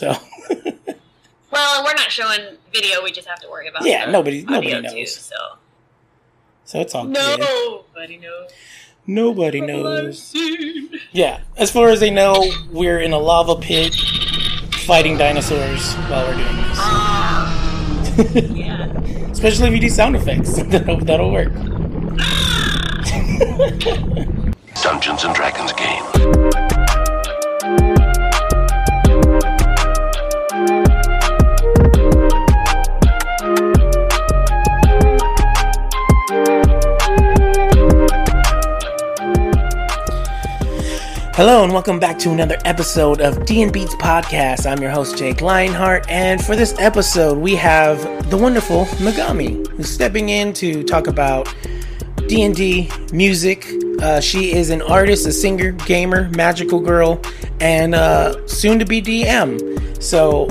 So. well, we're not showing video. We just have to worry about. Yeah, nobody, nobody knows. Too, so. So it's all no. nobody good. knows. Nobody knows. Yeah, as far as they know, we're in a lava pit fighting dinosaurs while we're doing this. Uh, yeah. Especially if you do sound effects. that'll, that'll work. Dungeons and Dragons game. Hello and welcome back to another episode of D and Beats podcast. I'm your host Jake Lionheart, and for this episode we have the wonderful Megami who's stepping in to talk about D and D music. Uh, she is an artist, a singer, gamer, magical girl, and uh, soon to be DM. So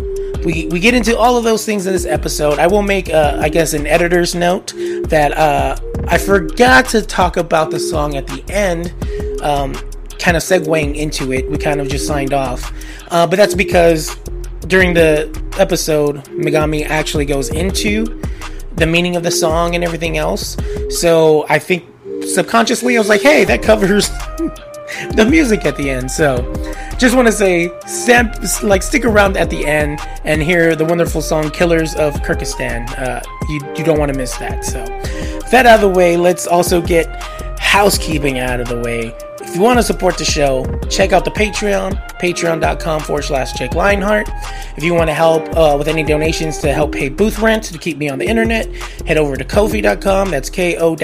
we, we get into all of those things in this episode. I will make, uh, I guess, an editor's note that uh, I forgot to talk about the song at the end. Um, kind of segueing into it, we kind of just signed off. Uh, but that's because during the episode, Megami actually goes into the meaning of the song and everything else. So I think subconsciously I was like, hey, that covers the music at the end. So just want to say, stand, like, stick around at the end and hear the wonderful song "Killers of Kirkistand." Uh, you you don't want to miss that. So that out of the way, let's also get housekeeping out of the way. If you want to support the show, check out the Patreon, patreon.com forward slash Jake Lionheart. If you want to help uh, with any donations to help pay booth rent to keep me on the internet, head over to Ko-fi.com. That's ko-fi.com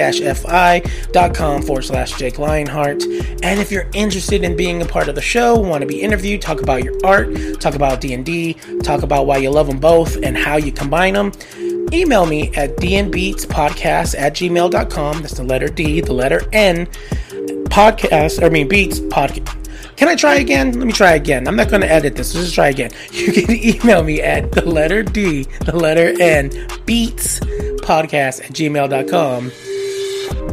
forward slash Jake Lionheart. And if you're interested in being a part of the show, want to be interviewed, talk about your art, talk about D&D, talk about why you love them both and how you combine them, email me at dnbeatspodcast at gmail.com. That's the letter D, the letter N podcast, I mean, beats podcast. Can I try again? Let me try again. I'm not going to edit this. Let's just try again. You can email me at the letter D, the letter N, beats podcast at gmail.com.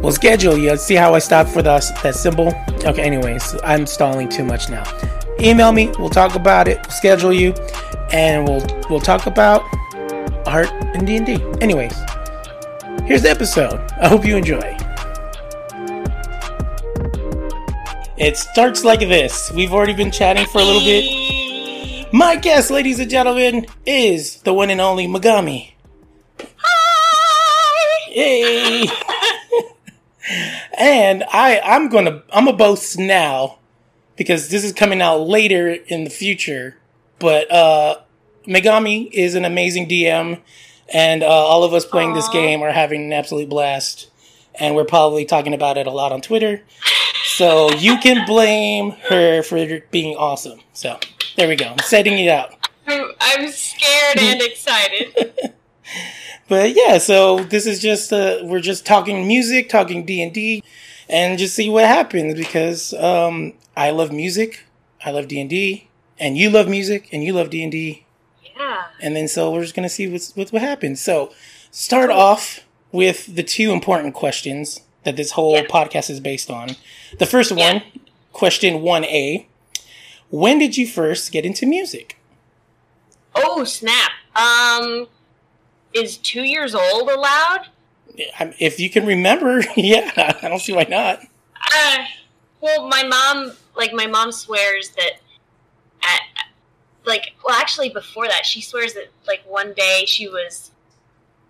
We'll schedule you. See how I stopped for the, that symbol? Okay, anyways, I'm stalling too much now. Email me. We'll talk about it. We'll schedule you. And we'll we'll talk about art and D&D. Anyways, here's the episode. I hope you enjoy. It starts like this. We've already been chatting for a little bit. My guest, ladies and gentlemen, is the one and only Megami. Hi! Yay! and I, I'm gonna, I'm a boast now because this is coming out later in the future. But uh, Megami is an amazing DM, and uh, all of us playing Aww. this game are having an absolute blast. And we're probably talking about it a lot on Twitter. So you can blame her for being awesome. So there we go. I'm setting it out. I'm, scared and excited. but yeah, so this is just uh, we're just talking music, talking D and D, and just see what happens because um, I love music, I love D and D, and you love music, and you love D and D. Yeah. And then so we're just gonna see what's what, what happens. So start off with the two important questions that this whole yeah. podcast is based on. The first one, question 1A When did you first get into music? Oh, snap. Um, is two years old allowed? If you can remember, yeah, I don't see why not. Uh, well, my mom, like, my mom swears that at, like, well, actually, before that, she swears that, like, one day she was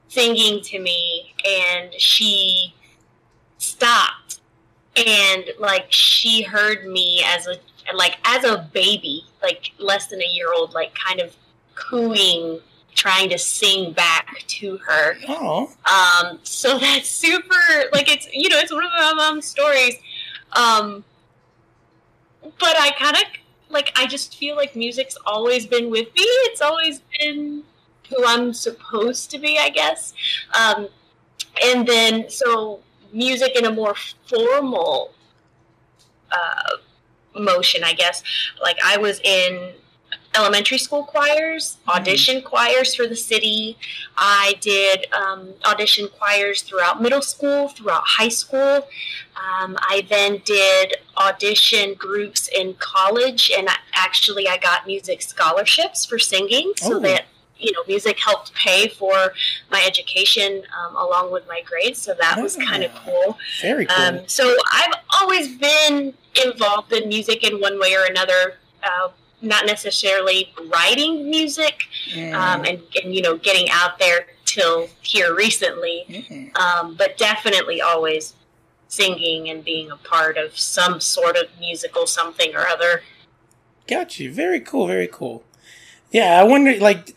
singing to me and she stopped. And like she heard me as a like as a baby like less than a year old like kind of cooing trying to sing back to her. Oh um so that's super like it's you know it's one of my mom's stories. Um but i kind of like i just feel like music's always been with me. It's always been who i'm supposed to be i guess. Um and then so music in a more formal uh, motion, I guess. Like I was in elementary school choirs, audition choirs for the city. I did um, audition choirs throughout middle school, throughout high school. Um, I then did audition groups in college, and I, actually, I got music scholarships for singing, so Oh. that you know, music helped pay for my education um, along with my grades. So that was kind of Ah. cool. Very cool. Um, so I've always been involved in music in one way or another. Uh, not necessarily writing music, Mm, um, and, and you know, getting out there till here recently, mm. um, but definitely always singing and being a part of some sort of musical something or other. Got you. Very cool. Very cool. Yeah, I wonder, like,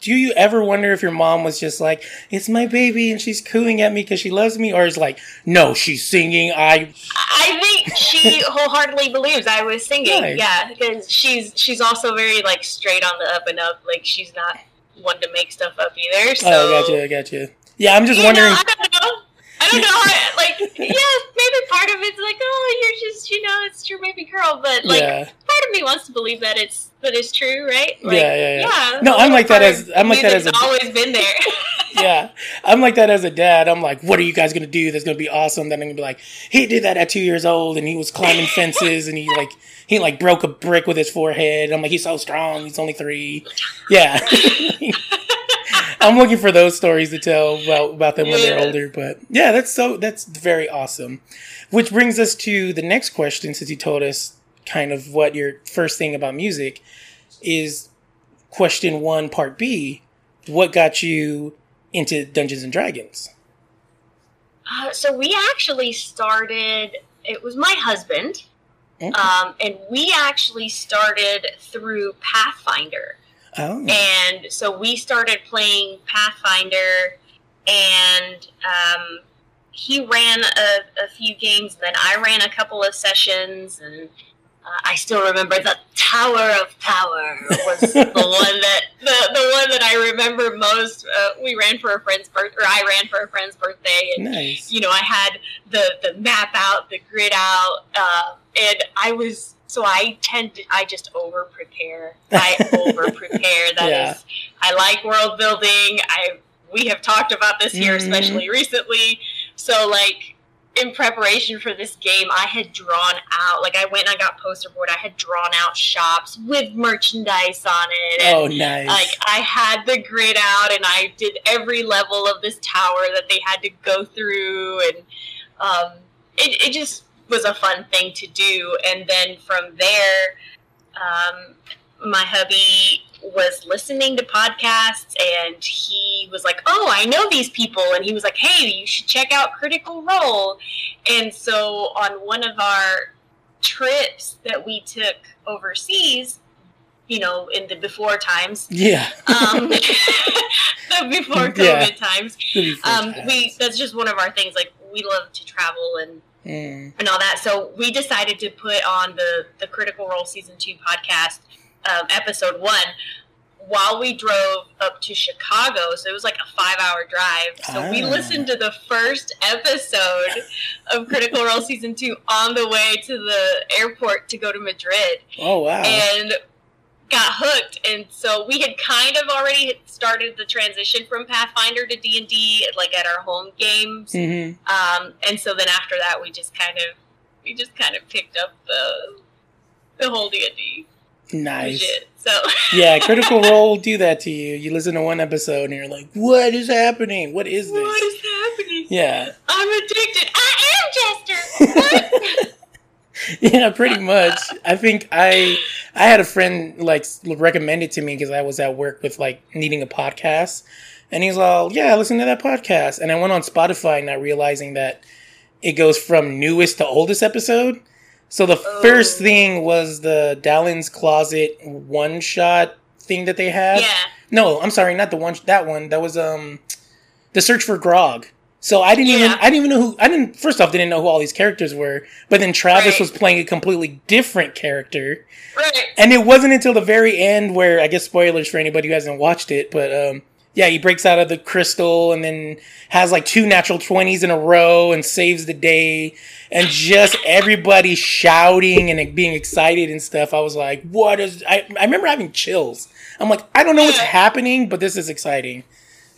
do you ever wonder if your mom was just like, "It's my baby and she's cooing at me because she loves me," or is like, "No, she's singing. I." I think she wholeheartedly believes I was singing. Nice. Yeah, because she's she's also very like straight on the up and up. Like she's not one to make stuff up either. Oh, so oh, got you. I got you. Yeah, I'm just you wondering. know, I don't know. I don't know. How, like, yeah, maybe part of it's like, oh, you're just, you know, it's your baby girl. But like, yeah, part of me wants to believe that it's that it's true, right? Like, Yeah, yeah, yeah. No, I'm like that as- I'm like that as a- always been there. yeah. I'm like that as a dad. I'm like, what are you guys gonna do? That's gonna be awesome. Then I'm gonna be like, he did that at two years old, and he was climbing fences, and he like he like broke a brick with his forehead. I'm like, he's so strong. He's only three. Yeah. I'm looking for those stories to tell about, about them when they're older. But yeah, that's so that's very awesome. Which brings us to the next question, since you told us kind of what your first thing about music is. Question one, part B. What got you into Dungeons and Dragons? Uh, so we actually started. It was my husband, Okay. um, and we actually started through Pathfinder. Oh, and so we started playing Pathfinder, and um, he ran a, a few games. Then I ran a couple of sessions, and uh, I still remember the Tower of Power was the one that the, the one that I remember most. Uh, we ran for a friend's birth, or I ran for a friend's birthday, and nice. you know, I had the the map out, the grid out, uh, and I was so I tend to I just over prepare. I over prepare. That is, Yeah. I like world building. I we have talked about this here, Mhm. especially recently. So like in preparation for this game, I had drawn out like I went and I got poster board. I had drawn out shops with merchandise on it. And Oh, nice. like I had the grid out and I did every level of this tower that they had to go through and um, it, it just was a fun thing to do and then from there um, my hubby was listening to podcasts and he was like oh i know these people and he was like hey you should check out critical role and so on one of our trips that we took overseas you know in the before times yeah. um, the before COVID Yeah. times. Could be Um, pass. we that's just one of our things. Like we love to travel and Mm. and all that. So we decided to put on the the Critical Role season two podcast um, episode one while we drove up to Chicago. So it was like a five hour drive. So we Ah. listened to the first episode of Critical Role season two on the way to the airport to go to Madrid Oh wow. and got hooked and so we had kind of already started the transition from pathfinder to d&d like at our home games hmm um, and so then after that we just kind of we just kind of picked up the the whole d&d Nice. shit so Yeah, Critical Role will do that to you. You listen to one episode and you're like, "What is happening? What is this?" what is happening yeah. i'm addicted i am jester what yeah, pretty much. I think I I had a friend like recommend it to me because I was at work with like needing a podcast, and he's all, "Yeah, listen to that podcast." And I went on Spotify, not realizing that it goes from newest to oldest episode. So the first Oh. thing was the Dalen's Closet one shot thing that they had. yeah No, I'm sorry, not the one. That one. That was um, the Search for Grog. So I didn't even. Yeah. I didn't even know who. I didn't. First off, didn't know who all these characters were. But then Travis Right. was playing a completely different character, right and it wasn't until the very end where I guess spoilers for anybody who hasn't watched it. But um, Yeah, he breaks out of the crystal and then has like two natural 20s in a row and saves the day. And just everybody shouting and being excited and stuff. I was like, what is. I, I remember having chills. I'm like, I don't know what's happening, but this is exciting.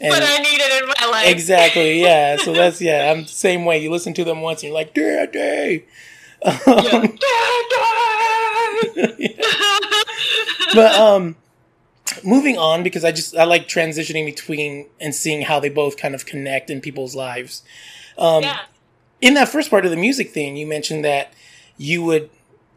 And But I need it in my life. exactly, yeah. So that's, yeah, I'm the same way. You listen to them once and you're like, Daddy. but um moving on because i just i like transitioning between and seeing how they both kind of connect in people's lives um yeah. in that first part of the music thing you mentioned that you would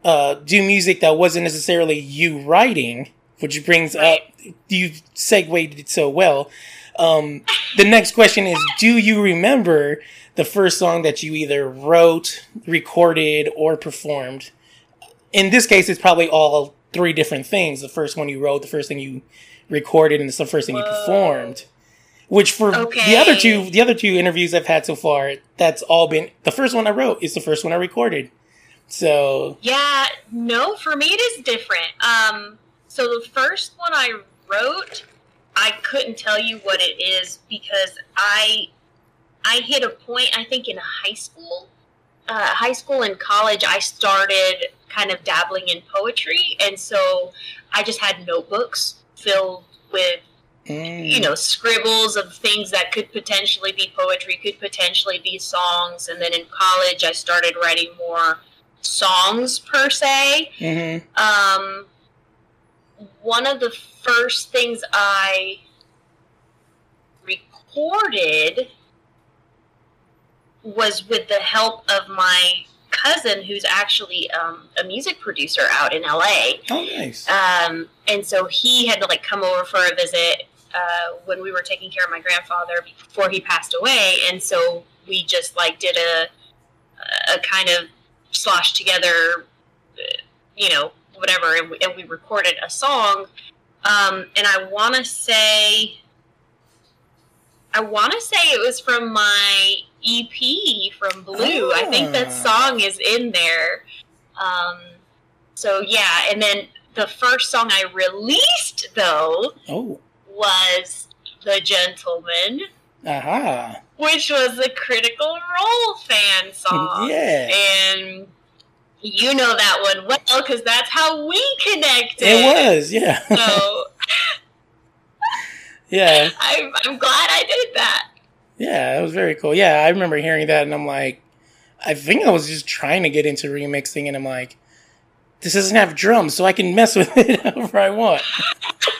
uh do music that wasn't necessarily you writing which brings Right. up you segued it so well um the next question is do you remember the first song that you either wrote recorded or performed in this case, it's probably all three different things. The first one you wrote, the first thing you recorded, and it's the first thing you performed. Which for the other two, the other two interviews I've had so far, that's all been the first one I wrote is the first one I recorded. So Yeah, no, for me it is different. Um, so the first one I wrote, I couldn't tell you what it is because I I hit a point I think in high school, uh, high school and college I started kind of dabbling in poetry, and so I just had notebooks filled with mm, you know scribbles of things that could potentially be poetry could potentially be songs and then in college i started writing more songs per se. Mhm. um, one of the first things i recorded was with the help of my cousin who's actually um, a music producer out in la oh nice. um, and so he had to like come over for a visit uh, when we were taking care of my grandfather before he passed away, and so we just like did a a kind of slosh together, uh, you know, whatever, and we, and we recorded a song. Um, and I want to say, I want to say it was from my EP from Blue. I think that Ah. song is in there. Um, so yeah, and then the first song I released though oh, was "The Gentleman," aha. which was a Critical Role fan song. Yeah. and you know that one well because that's how we connected. It was, yeah. So yeah. I'm, I'm glad I did that. Yeah, it was very cool. Yeah, I remember hearing that and I'm like, I think I was just trying to get into remixing and I'm like, this doesn't have drums, so I can mess with it however I want.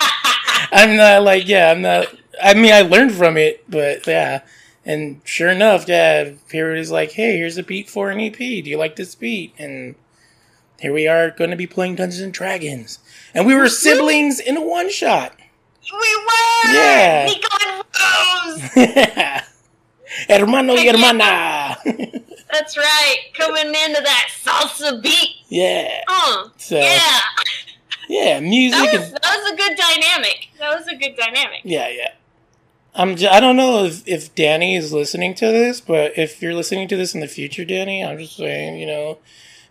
I'm not like, yeah, I'm not, I mean, I learned from it, but yeah. And sure enough, yeah, it is like, hey, here's a beat for an EP. Do you like this beat? And here we are going to be playing Dungeons and Dragons. And we were siblings in a one shot. We were. Yeah. Nico and Rose. Hermano y hermana. That's right. Coming into that salsa beat. yeah. Uh, So yeah. yeah, music That was, that was a good dynamic. That was a good dynamic. yeah, yeah. I'm j- I don't know if, if Danny is listening to this, but if you're listening to this in the future, Danny, I'm just saying, you know,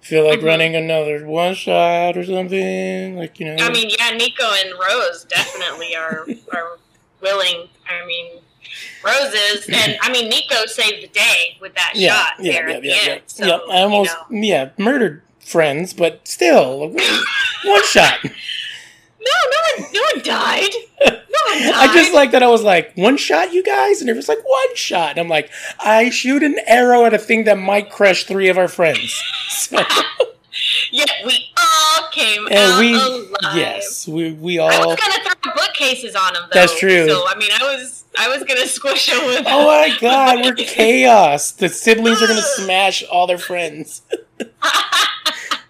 feel like Mhm. running another one shot or something, like you know. I mean, yeah, Nico and Rose definitely are are willing. I mean, Roses and I mean Nico saved the day with that yeah, shot yeah, there yeah, at yeah, the yeah, end. So, Yep, I almost you know. yeah murdered friends, but still one shot. No, no one, no one died. No one died. I just like that. I was like, one shot, you guys, and it was like one shot. And I'm like, I shoot an arrow at a thing that might crush three of our friends. So, yeah, we all came and out we, alive. yes, we we all. I was gonna throw bookcases on them. Though, That's true. So I mean, I was I was gonna squish them with. Oh my god, we're chaos. The siblings are gonna smash all their friends.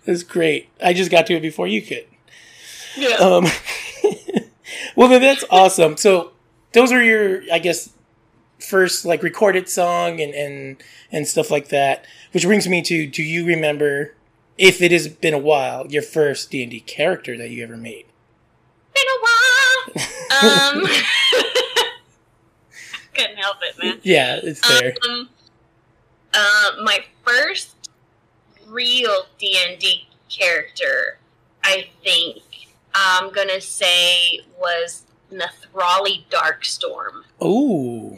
It's great. I just got to it before you could. Yeah. Um, well, then that's awesome. So those are your, I guess, first like recorded song and and and stuff like that. Which brings me to: Do you remember, if it has been a while, your first D and D character that you ever made? Been a while. Um, couldn't help it, man. Yeah, it's there. Um, uh, my first real D and D character, I think I'm gonna say was Nathrali Darkstorm. Ooh,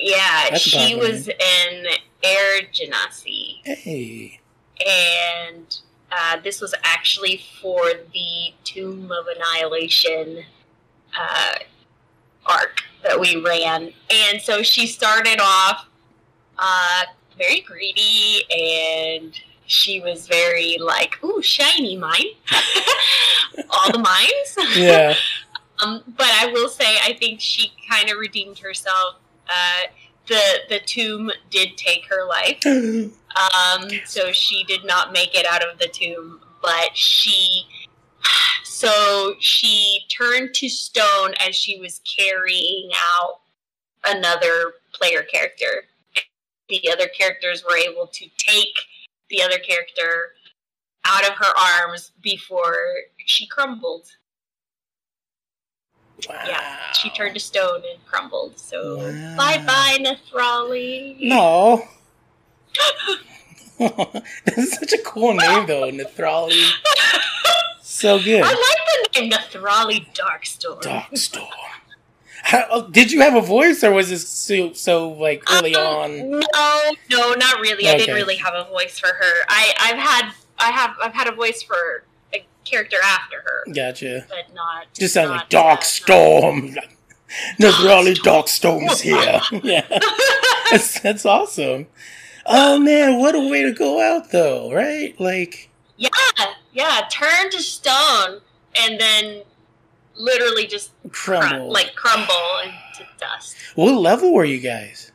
Yeah, That's she was in Air Genasi. hey. and uh, this was actually for the Tomb of Annihilation uh, arc that we ran. And so she started off uh, very greedy and she was very like, ooh, shiny mine. All the mines. Yeah. Um, but I will say, I think she kind of redeemed herself. Uh, the the tomb did take her life, um, so she did not make it out of the tomb. But she, so she turned to stone as she was carrying out another player character. The other characters were able to take the other character out of her arms before she crumbled wow. yeah, she turned to stone and crumbled. So Wow. bye bye, Nathrali. No. this is such a cool name, though, Nathrali. So good. I like the name Nathrali Darkstorm. Darkstorm. How, oh, did you have a voice, or was this so, so like early Um, on? No, no, not really. I didn't really have a voice for her. I, I've had, I have, I've had a voice for a character after her, Gotcha. but not. Just sounds like Darkstorm. Nathrali Darkstorm is here. yeah, that's, that's awesome. Oh man, what a way to go out, though, right? Like, Yeah, yeah. Turn to stone and then literally just cru- crumble. like crumble into dust. what level were you guys?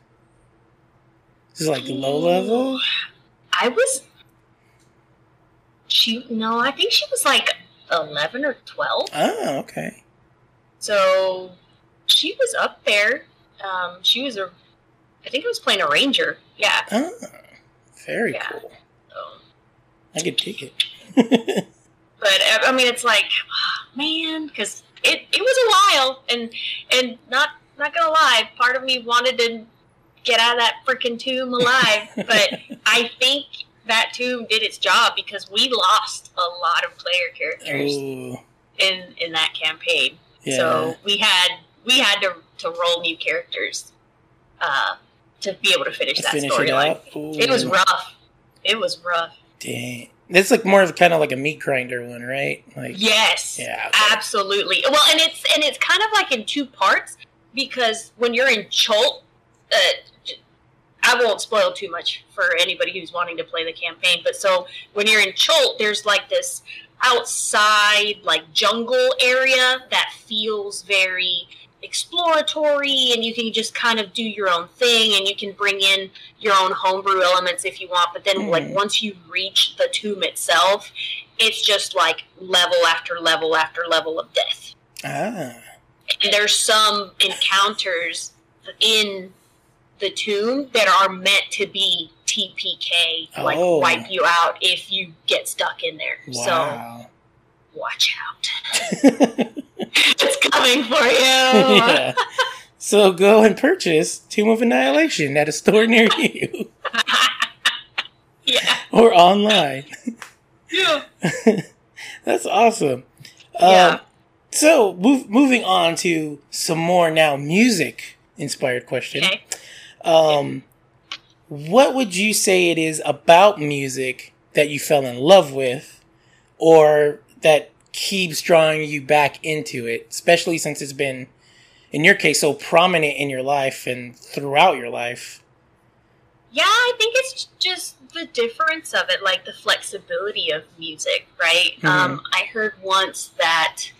This is like low level. I was. She no, I think she was like eleven or twelve. Oh, okay. So she was up there. Um, she was a. I think I was playing a ranger. Yeah. Oh, very Yeah. cool. So, I could take it. but I mean, it's like, man, because it it was a while, and and not not gonna lie, part of me wanted to get out of that freaking tomb alive, but I think that tomb did its job because we lost a lot of player characters oh, in in that campaign. yeah. So we had we had to to roll new characters uh, to be able to finish that Finish it storyline. It was rough. It was rough. Dang. That's like more of kind of like a meat grinder one, right? Like, Yes. Yeah. Absolutely. Well, and it's and it's kind of like in two parts because when you're in Chult, uh, I won't spoil too much for anybody who's wanting to play the campaign. But so when you're in Chult, there's like this outside like jungle area that feels very exploratory and you can just kind of do your own thing and you can bring in your own homebrew elements if you want but then like Hmm. once you reach the tomb itself it's just like level after level after level of death ah, and there's some encounters in the tomb that are meant to be TPK, like Oh. wipe you out if you get stuck in there. So watch out. coming for you. yeah. So go and purchase Tomb of Annihilation at a store near you yeah. or online. Yeah. That's awesome. Yeah. Um, so move, moving on to some more now music inspired question. Okay. Um, what would you say it is about music that you fell in love with, or that keeps drawing you back into it, especially since it's been, in your case, so prominent in your life and throughout your life? Yeah, I think it's just the difference of it, like the flexibility of music, right? Mhm. Um, I heard once that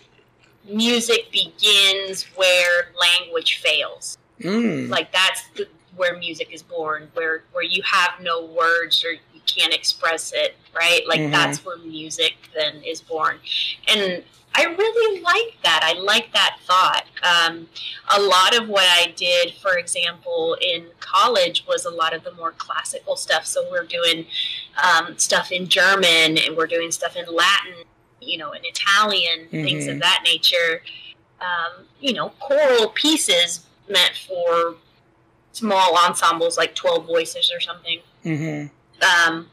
music begins where language fails. Mm. Like that's the, where music is born, where where you have no words or can't express it, right? Like Mhm. that's where music then is born, and I really like that. I like that thought. Um, a lot of what I did, for example, in college was a lot of the more classical stuff. So we're doing um, stuff in German and we're doing stuff in Latin, you know, in Italian, things of Mhm. that nature. Um, you know, choral pieces meant for small ensembles like 12 voices or something. hmm Um,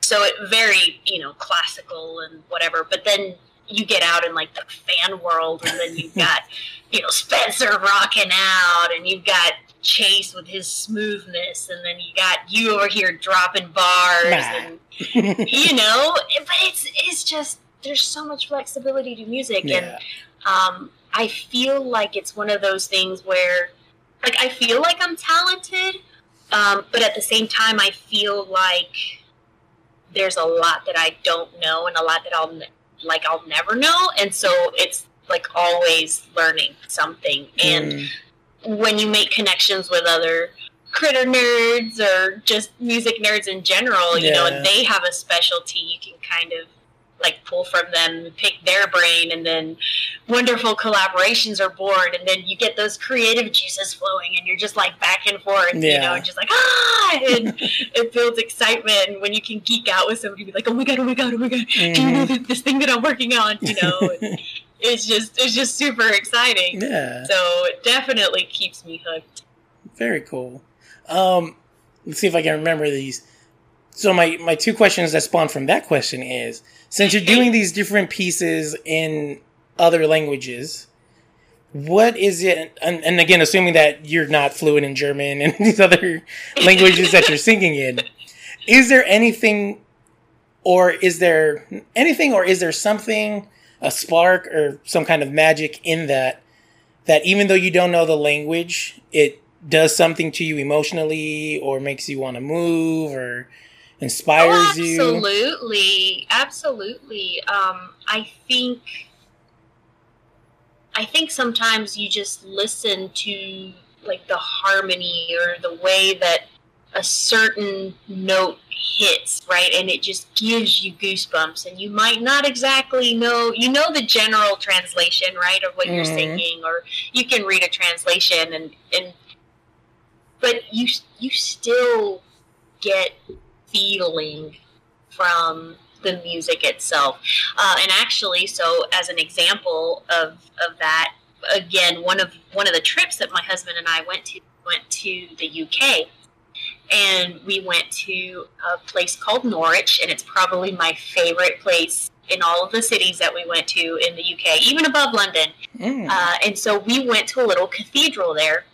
so it very, you know, classical and whatever. But then you get out in like the fan world, and then you've got you know Spencer rocking out, and you've got Chase with his smoothness, and then you got you over here dropping bars, Nah. and you know, but it's it's just there's so much flexibility to music, and um, I feel like it's one of those things where, like, I feel like I'm talented, um, but at the same time, I feel like there's a lot that I don't know and a lot that I'll like I'll never know, and so it's like always learning something. And Mm, when you make connections with other critter nerds or just music nerds in general, you know, and they have a specialty, you can kind of like pull from them, pick their brain, and then wonderful collaborations are born, and then you get those creative juices flowing, and you're just like back and forth, you Yeah. know, just like ah, and it builds excitement when you can geek out with somebody, be like, oh my god, oh my god, oh my god, do you know this, thing that I'm working on, you know, and it's just it's just super exciting. yeah. So it definitely keeps me hooked. Very cool. Um, let's see if I can remember these. So my my two questions that spawn from that question is since you're doing these different pieces in other languages, what is it? And, and again, assuming that you're not fluent in German and these other languages that you're singing in, is there anything, or is there anything, or is there something, a spark or some kind of magic in that? That even though you don't know the language, it does something to you emotionally or makes you want to move or inspires oh, you. absolutely, absolutely. Um, I think, I think sometimes you just listen to like the harmony or the way that a certain note hits, right? And it just gives you goosebumps. And you might not exactly know, you know, the general translation, right, of what you're Mhm. singing, or you can read a translation and, and, but you, you still get feeling from the music itself. Uh, and actually, so as an example of, of that, again, one of one of the trips that my husband and I went to went to the UK, and we went to a place called Norwich, and it's probably my favorite place in all of the cities that we went to in the UK, even above London. Mm. Uh, and so we went to a little cathedral there.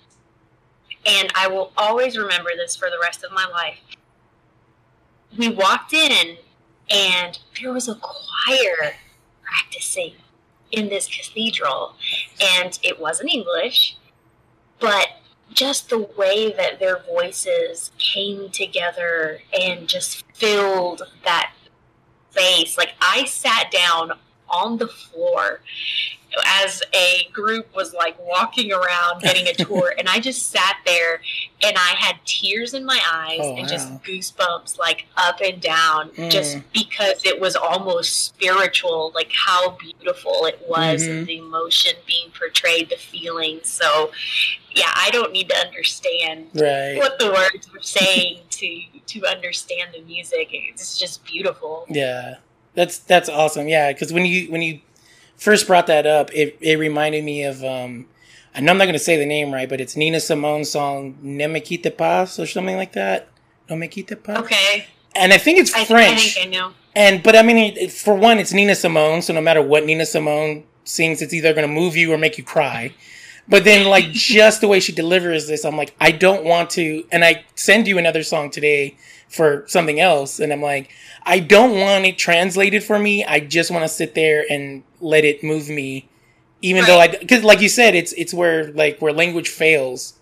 And I will always remember this for the rest of my life. We walked in, and there was a choir practicing in this cathedral. And it wasn't English, but just the way that their voices came together and just filled that space. Like, I sat down on the floor as a group was like walking around getting a tour and I just sat there and I had tears in my eyes Oh, and just goosebumps like up and down Mm. just because it was almost spiritual like how beautiful it was Mhm. and the emotion being portrayed the feelings so yeah I don't need to understand right. what the words were saying to to understand the music it's just beautiful Yeah, that's that's awesome. Yeah, because when you when you first brought that up, it it reminded me of um, I know I'm not going to say the name right, but it's Nina Simone's song "Ne me quitte pas" or something like that. No me quitte pas. okay And I think it's I, I French. think I know And but I mean, for one, it's Nina Simone, so no matter what Nina Simone sings, it's either going to move you or make you cry. But then, like just the way she delivers this, I'm like, I don't want to. And I send you another song today for something else, and I'm like, I don't want it translated for me. I just want to sit there and let it move me, even though I, because like you said, it's it's where like where language fails.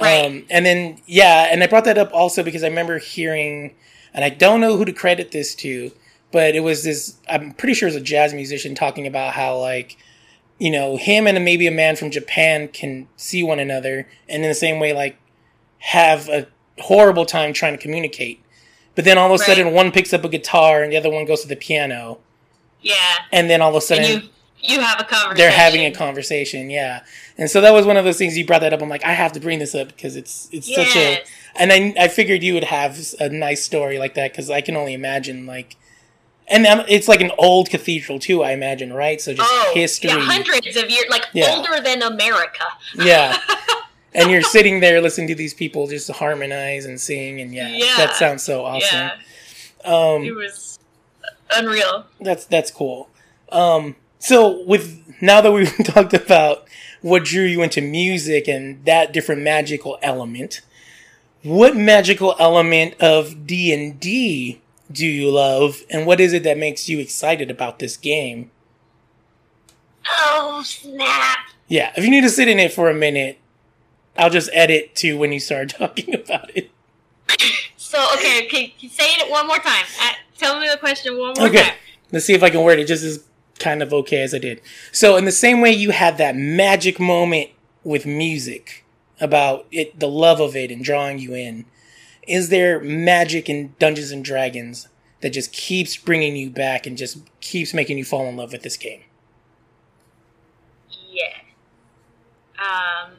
Right. Um, and then yeah, and I brought that up also because I remember hearing, and I don't know who to credit this to, but it was this. I'm pretty sure it was a jazz musician talking about how like, you know, him and maybe a man from Japan can see one another, and in the same way like have a horrible time trying to communicate. But then all of a Right. sudden, one picks up a guitar and the other one goes to the piano, yeah and then all of a sudden you you have a conversation. they're having a conversation. Yeah, and so that was one of those things you brought that up. I'm like, I have to bring this up because it's it's such a and I, I figured you would have a nice story like that because I can only imagine like, and it's like an old cathedral too. I imagine, right? So just oh, history, yeah, hundreds of years, like Yeah. older than America. yeah. And you're sitting there listening to these people just harmonize and sing, and yeah, Yeah. that sounds so awesome. Yeah, it Um, was unreal. that's that's cool. Um, so with now that we've talked about what drew you into music and that different magical element, what magical element of D and D do you love, and what is it that makes you excited about this game? Oh snap! Yeah, if you need to sit in it for a minute, I'll just edit to when you start talking about it. So okay, okay, say it one more time. Uh, tell me the question one more Okay, time. let's see if I can word it just as kind of okay as I did. So, in the same way you had that magic moment with music about it, the love of it and drawing you in, is there magic in Dungeons and Dragons that just keeps bringing you back and just keeps making you fall in love with this game? Yeah. Um,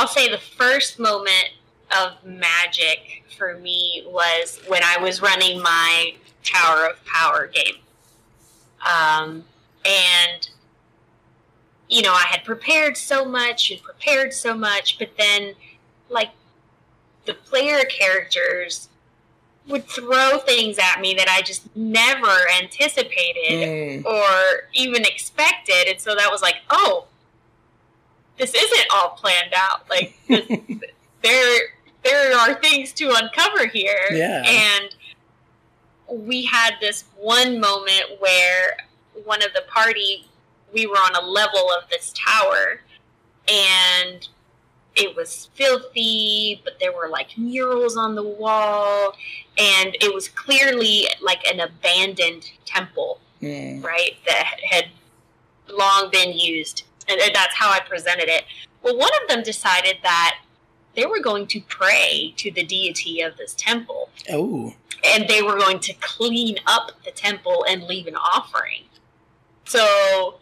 I'll say the first moment of magic for me was when I was running my Tower of Power game. Um, and, you know, I had prepared so much and prepared so much, but then, like, the player characters would throw things at me that I just never anticipated Mm, or even expected. And so that was like, oh, this isn't all planned out. Like this, there, there are things to uncover here. Yeah. And we had this one moment where one of the party, we were on a level of this tower, and it was filthy, but there were like murals on the wall, and it was clearly like an abandoned temple mm, right, that had long been used. And and that's how I presented it. Well, one of them decided that they were going to pray to the deity of this temple, oh, and they were going to clean up the temple and leave an offering. So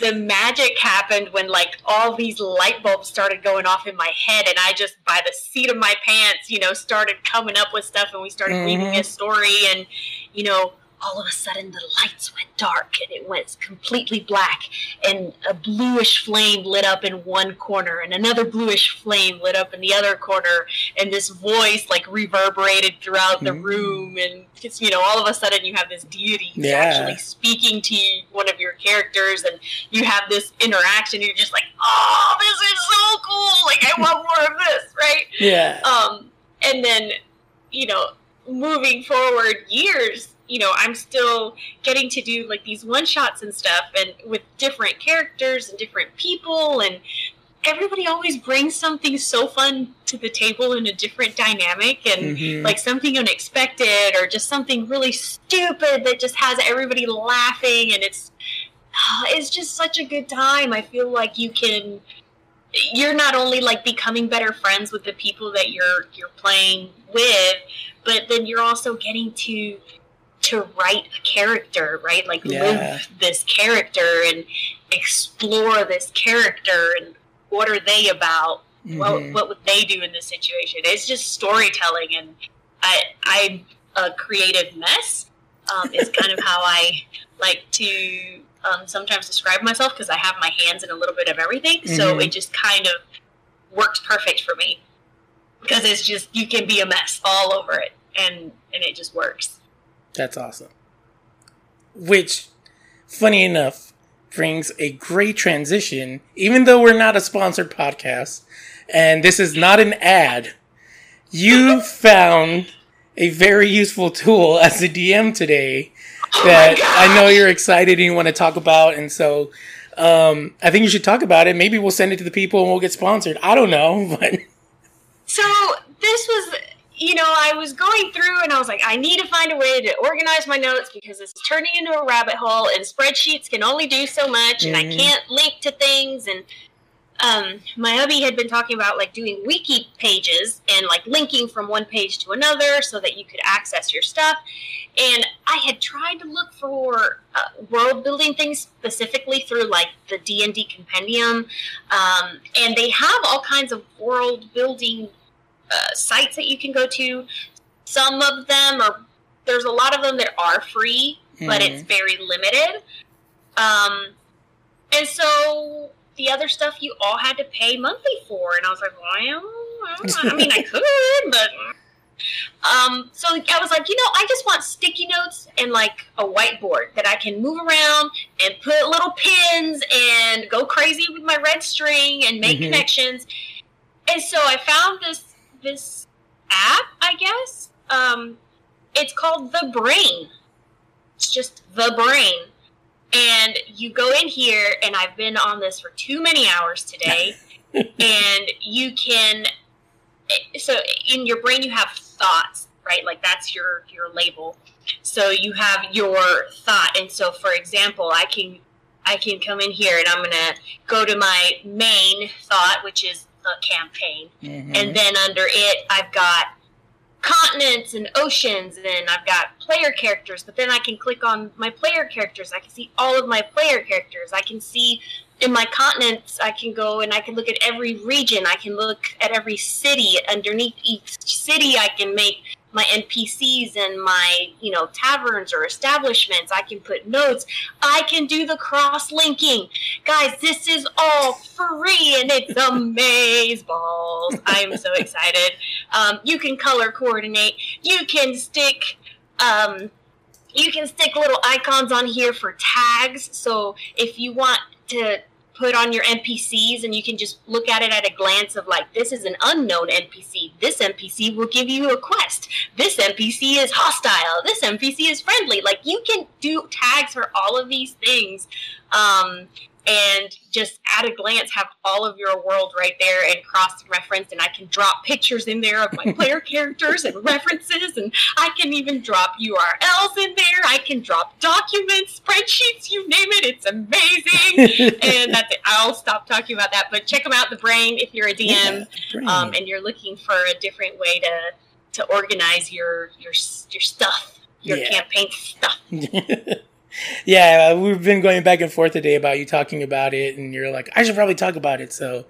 the magic happened when like all these light bulbs started going off in my head and I just by the seat of my pants, you know, started coming up with stuff and we started reading Mhm. a story and you know, all of a sudden the lights went dark and it went completely black and a bluish flame lit up in one corner and another bluish flame lit up in the other corner and this voice like reverberated throughout the Mm. room and just you know all of a sudden you have this deity Yeah. actually speaking to one of your characters and you have this interaction you're just like oh this is so cool like i want more of this right yeah, um and then you know moving forward years you know i'm still getting to do like these one shots and stuff and with different characters and different people and everybody always brings something so fun to the table in a different dynamic and Mhm. like something unexpected or just something really stupid that just has everybody laughing and it's it's just such a good time i feel like you can you're not only like becoming better friends with the people that you're you're playing with but then you're also getting to to write a character right like Yeah. live this character and explore this character and what are they about what, Mhm. what would they do in this situation it's just storytelling and i i'm a creative mess um, is kind of how i like to um, sometimes describe myself because i have my hands in a little bit of everything so Mhm. it just kind of works perfect for me because it's just you can be a mess all over it and and it just works That's awesome. Which, funny enough, brings a great transition, even though we're not a sponsored podcast, and this is not an ad. You found a very useful tool as a DM today that I know you're excited and you want to talk about, and so um, I think you should talk about it. Maybe we'll send it to the people and we'll get sponsored. I don't know, but So this was, you know, I was going through and I was like, I need to find a way to organize my notes because it's turning into a rabbit hole and spreadsheets can only do so much and I Mhm. can't link to things. And um, my hubby had been talking about like doing wiki pages and like linking from one page to another so that you could access your stuff. And i had tried to look for uh, world building things specifically through like the d&d compendium. Um, and they have all kinds of world building uh, sites that you can go to some of them are there's a lot of them that are free but Mhm. it's very limited um, and so the other stuff you all had to pay monthly for and i was like well i, don't- I mean i could but Um, so I was like, you know, I just want sticky notes and like a whiteboard that I can move around and put little pins and go crazy with my red string and make Mhm. connections. And so I found this this app, I guess. Um, it's called The Brain. It's just The Brain. And you go in here, and I've been on this for too many hours today. and you can, so in your brain, you have thoughts, right? Like that's your your label. So you have your thought, and so for example, I can I can come in here, and I'm gonna go to my main thought, which is campaign. Mhm. and then under it i've got continents and oceans and i've got player characters but then i can click on my player characters. I can see all of my player characters. I can see in my continents i can go and i can look at every region. I can look at every city. Underneath each city i can make my npcs and my you know taverns or establishments i can put notes. I can do the cross linking guys this is all free and it's amaze balls i'm so excited. Um, you can color coordinate. You can stick um, you can stick little icons on here for tags. So if you want to put on your npcs and you can just look at it at a glance of like this is an unknown npc this npc will give you a quest. This npc is hostile. This npc is friendly. Like you can do tags for all of these things. Um, and just at a glance have all of your world right there and cross reference and i can drop pictures in there of my player characters and references and i can even drop urls in there. I can drop documents spreadsheets you name it. It's amazing. And that's it. I'll stop talking about that but check them out the brain if you're a dm Yeah, um, and you're looking for a different way to to organize your your your stuff your Yeah. campaign stuff yeah, uh, we've been going back and forth today about you talking about it, and you're like, I should probably talk about it. So,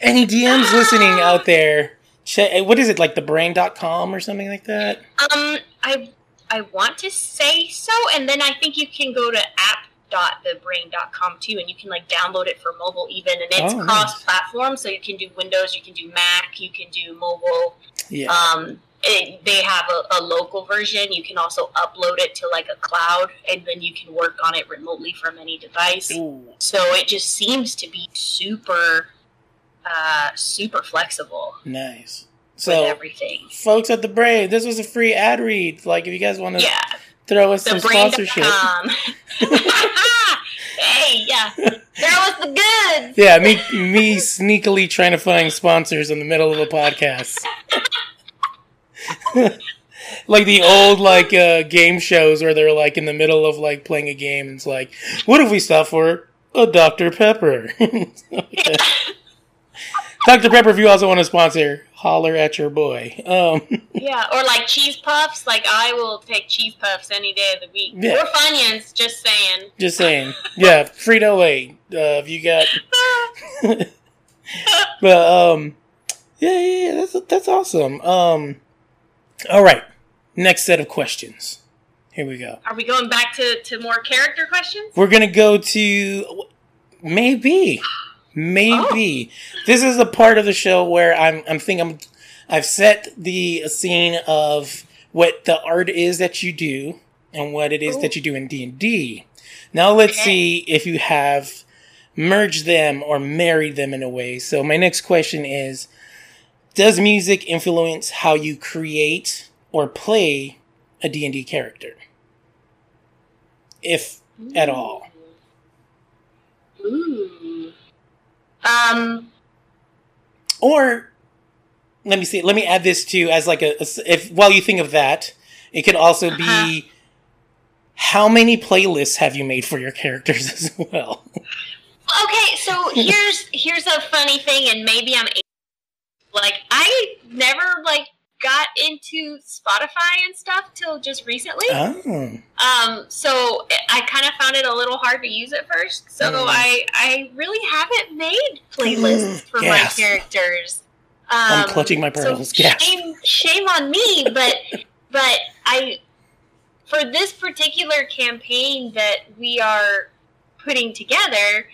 any DMs listening out there, check, what is it, like thebrain.com or something like that? Um, I I want to say so, and then I think you can go to app.thebrain.com too, and you can like download it for mobile even, and it's Oh, cross-platform, so you can do Windows, you can do Mac, you can do mobile. Yeah. Um, it, they have a, a local version. You can also upload it to like a cloud, and then you can work on it remotely from any device. Ooh, So it just seems to be super, uh, super flexible nice. So, everything. folks at the Brain, this was a free ad read. Like, if you guys want to Yeah. throw us some sponsorship. thebrain.com. hey, yeah. There was the goods. Yeah, me me sneakily trying to find sponsors in the middle of a podcast. like the old like uh, game shows where they're like in the middle of like playing a game and it's like, what if we stop for a Dr. Pepper? Dr. Pepper, if you also want to sponsor, holler at your boy. Um, Yeah, or like cheese puffs. Like I will take cheese puffs any day of the week. Yeah. Or Funyuns, just saying. just saying. Yeah, Frito Lay. Uh, if you got but um yeah, yeah, yeah, that's that's awesome. Um all right. Next set of questions. Here we go. Are we going back to, to more character questions? We're going to go to maybe maybe oh. this is the part of the show where I'm I'm thinking I'm I've set the scene of what the art is that you do and what it is Ooh. that you do in D&D. Now let's Okay. see if you have merged them or married them in a way. So my next question is does music influence how you create or play a D&D character? If at all. Ooh. Um, Or let me see. Let me add this to as like a if while you think of that, it could also be Uh-huh. how many playlists have you made for your characters as well? okay, so here's here's a funny thing, and maybe I'm like I never like got into Spotify and stuff till just recently. oh, Um, so I kind of found it a little hard to use at first. So Mm. I I really haven't made playlists for my characters. Um, I'm clutching my pearls. So Yes. shame shame on me, but but I for this particular campaign that we are putting together,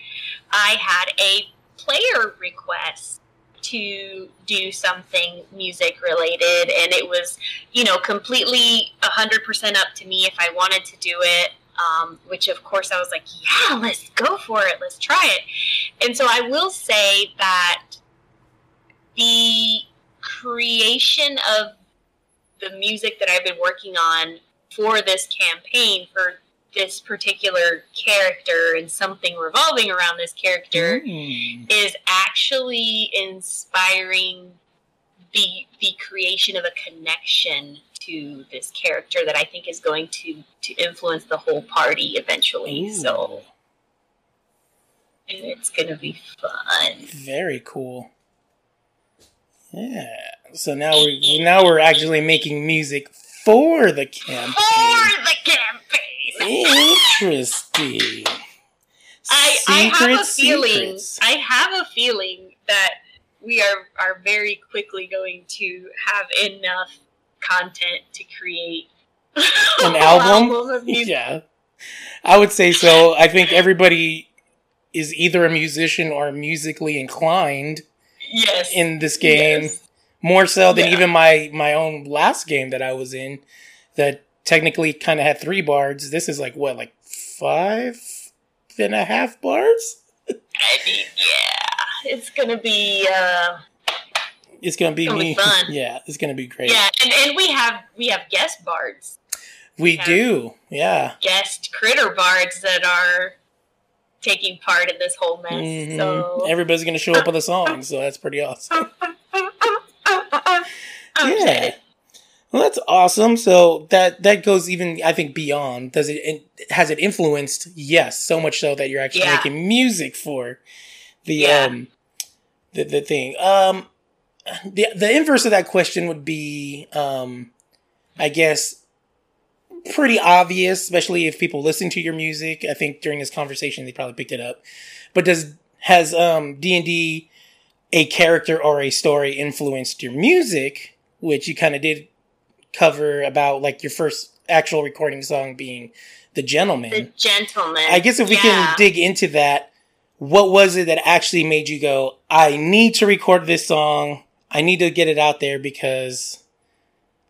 I had a player request to do something music related, and it was, you know, completely 100% up to me if I wanted to do it. Um, which, of course, I was like, yeah, let's go for it, let's try it. And so I will say that the creation of the music that I've been working on for this campaign for this particular character and something revolving around this character Mm. is actually inspiring the the creation of a connection to this character that I think is going to to influence the whole party eventually. So Ooh, it's gonna be fun. very cool. Yeah. So now we now we're actually making music for the campaign. For the campaign. Interesting. I, I have a feeling. secrets. I have a feeling that we are are very quickly going to have enough content to create An album? music. yeah. I would say so. I think everybody is either a musician or musically inclined Yes. in this game. Yes. More so than Yeah. even my my own last game that I was in that technically kind of had three bards. This is like what, like five and a half bars? I mean, yeah, it's gonna be. Uh, It's gonna be It's gonna me. be fun. Yeah, it's gonna be great. yeah, and, and we have we have guest bards, we Yeah. do. Yeah. guest critter bards that are taking part in this whole mess. Mhm. So Everybody's gonna show up with a song, so that's pretty awesome. Yeah. excited. Well, that's awesome. So that that goes even, I think, beyond. Does it, has it influenced? Yes, so much so that you're actually Yeah. making music for the Yeah. um the the thing. Um, the the inverse of that question would be, um, I guess, pretty obvious, especially if people listen to your music. I think during this conversation they probably picked it up. But does has um D and D a character or a story influenced your music, which you kind of did cover about like your first actual recording song being The Gentleman. The gentleman. I guess if we Yeah. can dig into that, what was it that actually made you go, I need to record this song. I need to get it out there because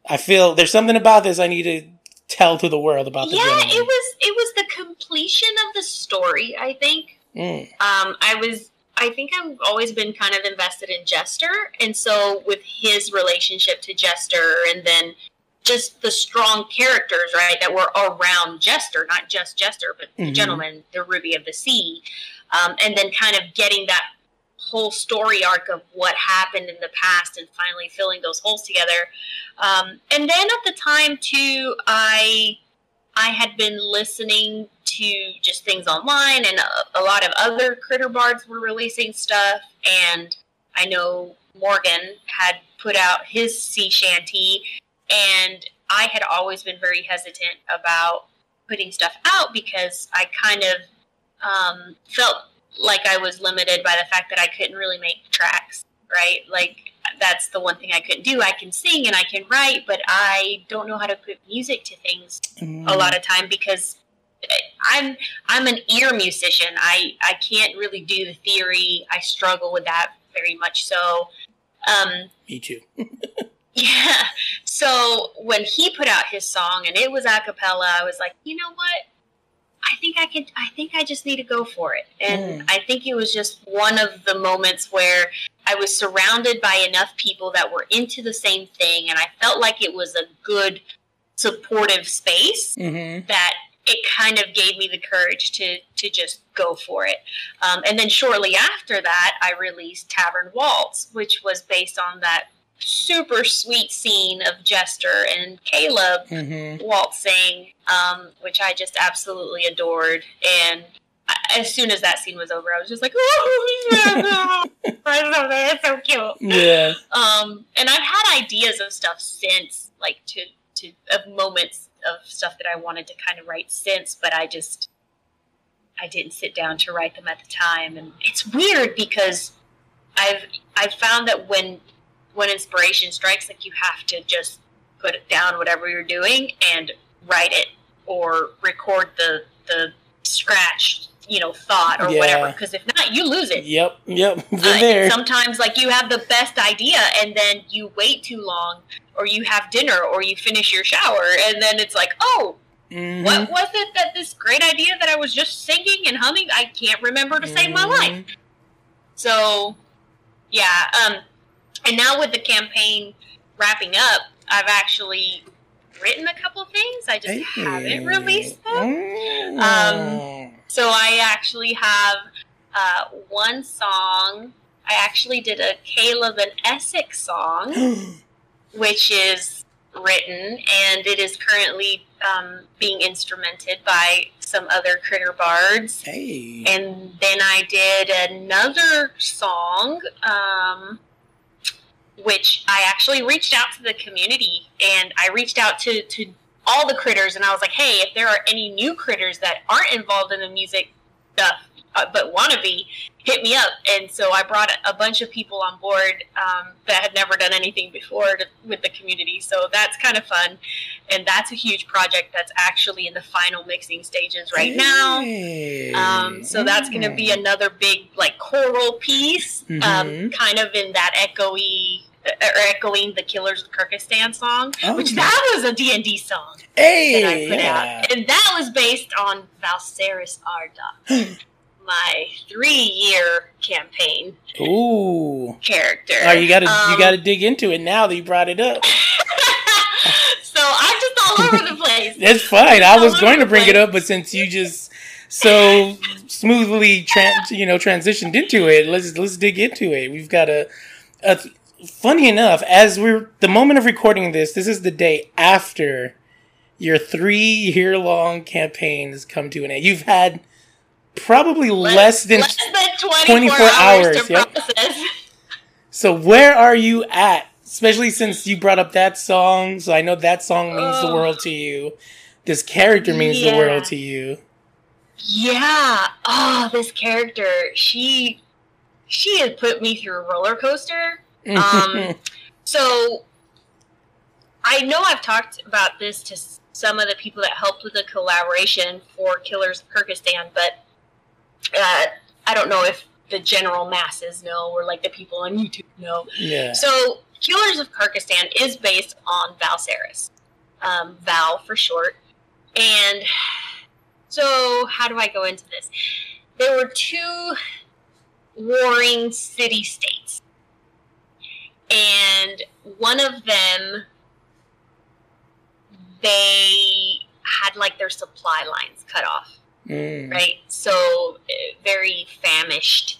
I feel there's something about this I need to tell to the world about the yeah, gentleman. it was it was the completion of the story. I think. Mm, Um, I was. I think I've always been kind of invested in Jester, and so with his relationship to Jester, and then just the strong characters, right, that were around Jester, not just Jester, but the Mhm. gentleman, the Ruby of the Sea, um, and then kind of getting that whole story arc of what happened in the past and finally filling those holes together. Um, and then at the time too, I I had been listening to just things online, and a, a lot of other critter bards were releasing stuff. And I know Morgan had put out his sea shanty, and I had always been very hesitant about putting stuff out because I kind of um, felt like I was limited by the fact that I couldn't really make tracks, right? Like that's the one thing I couldn't do. I can sing and I can write, but I don't know how to put music to things mm, a lot of time because I'm I'm an ear musician. I I can't really do the theory. I struggle with that very much so. Um, Me too. yeah. So when he put out his song and it was a cappella, I was like, you know what? I think I can. I think I just need to go for it. And Mm. I think it was just one of the moments where I was surrounded by enough people that were into the same thing, and I felt like it was a good, supportive space Mm-hmm. that it kind of gave me the courage to to just go for it. Um, and then shortly after that, I released Tavern Waltz, which was based on that super sweet scene of Jester and Caleb Mm-hmm. waltzing, um, which I just absolutely adored. And I, as soon as that scene was over, I was just like, "Oh, yeah, I love it. It's so cute." Yeah. Um, and I've had ideas of stuff since, like to to of moments of stuff that I wanted to kind of write since, but I just I didn't sit down to write them at the time, and it's weird because I've I've found that when when inspiration strikes, like you have to just put it down whatever you're doing and write it or record the the scratch you know thought or Yeah. whatever because if not you lose it Yep, yep, Uh, there. sometimes like you have the best idea and then you wait too long or you have dinner or you finish your shower and then it's like oh Mhm. what was it that this great idea that i was just singing and humming i can't remember to save my Mhm. life so yeah um and now with the campaign wrapping up i've actually written a couple things i just haven't released them Mm. Um, so I actually have uh, one song. I actually did a Caleb and Essek song, which is written and it is currently um, being instrumented by some other critter bards. hey. And then I did another song, um, which I actually reached out to the community and I reached out to, to all the critters and I was like, hey, if there are any new critters that aren't involved in the music stuff uh, but want to be, hit me up. And so I brought a, bunch of people on board um, that had never done anything before to, with the community. So that's kind of fun. And that's a huge project that's actually in the final mixing stages right now. Um, so that's going to be Mm. another big like choral piece, um, Mhm. kind of in that echoey uh, or echoing the Killers of Kirkistand song, Oh. which that was a D and D song Hey, that I put yeah. out, and that was based on Valseris Arda, my three-year campaign Ooh. character. Oh, you gotta you Um, gotta dig into it now that you brought it up. so I'm just all over the place. That's fine. I was going to bring it up, but since you just so smoothly tran you know transitioned into it, let's let's dig into it. We've got a, a funny enough as we're the moment of recording this. This is the day after your three year long campaign has come to an end. You've had probably less, than less than 24, 24 hours, hours, yep. So where are you at? Especially since you brought up that song, so I know that song means the world to you. This character means the world to you. Yeah. Oh, this character. She she has put me through a roller coaster. Um, so I know I've talked about this to some of the people that helped with the collaboration for Killers of Kirkistand, but uh, I don't know if the general masses know or like the people on YouTube know. yeah. So, Killers of Kirkistand is based on Valseris, um, Val for short. And so, how do I go into this? There were two warring city states, and one of them they had like their supply lines cut off Mm. right? So uh, very famished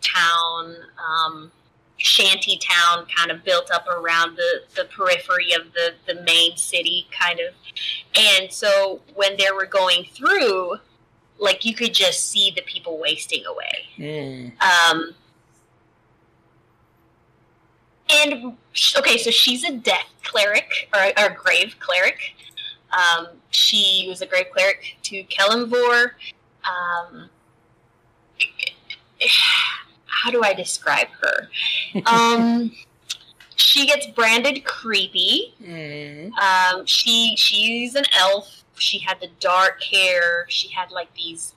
town, um, shanty town, kind of built up around the the periphery of the the main city, kind of. And so when they were going through, like you could just see the people wasting away. Mm. Um, and okay, so she's a death cleric or, a grave cleric. Um, she was a grave cleric to Kelemvor. Um, how do I describe her? Um, she gets branded creepy. Mm. Um, she she's an elf. She had the dark hair. She had like these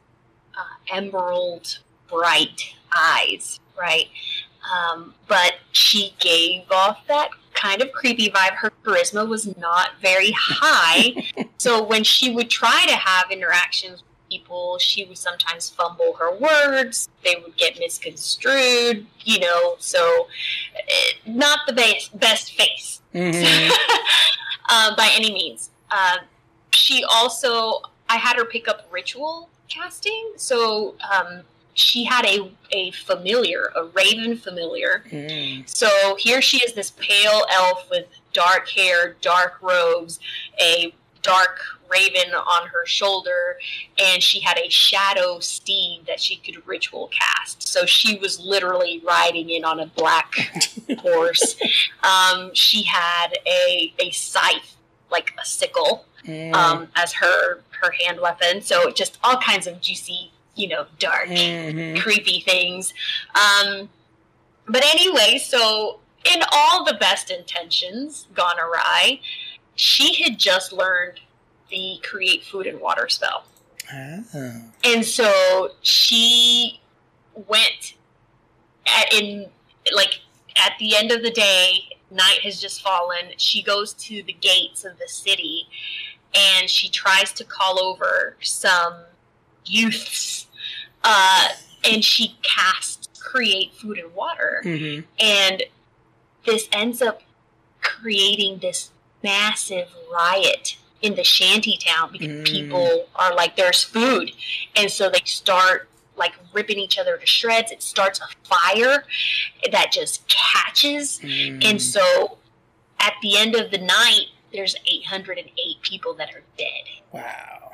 uh, emerald bright eyes, right? Um, but she gave off that kind of creepy vibe. Her charisma was not very high, so when she would try to have interactions with people, she would sometimes fumble her words. They would get misconstrued, you know. So, eh, not the best best face Mhm. uh, by any means. Uh, she also, I had her pick up ritual casting, so um, she had a a familiar, a raven familiar. Mm. So here she is, this pale elf with dark hair, dark robes, a dark raven on her shoulder, and she had a shadow steed that she could ritual cast. So she was literally riding in on a black horse. Um, she had a a scythe, like a sickle, Mm. um, as her her hand weapon. So just all kinds of juicy, you know, dark Mhm. creepy things. Um, but anyway, so in all the best intentions gone awry, she had just learned the create food and water spell. Oh. and so she went at, in like at the end of the day night has just fallen she goes to the gates of the city and she tries to call over some youths uh, and she casts create food and water Mhm. and this ends up creating this massive riot in the shanty town because Mm. people are like there's food and so they start like ripping each other to shreds it starts a fire that just catches Mm. and so at the end of the night there's 808 people that are dead wow.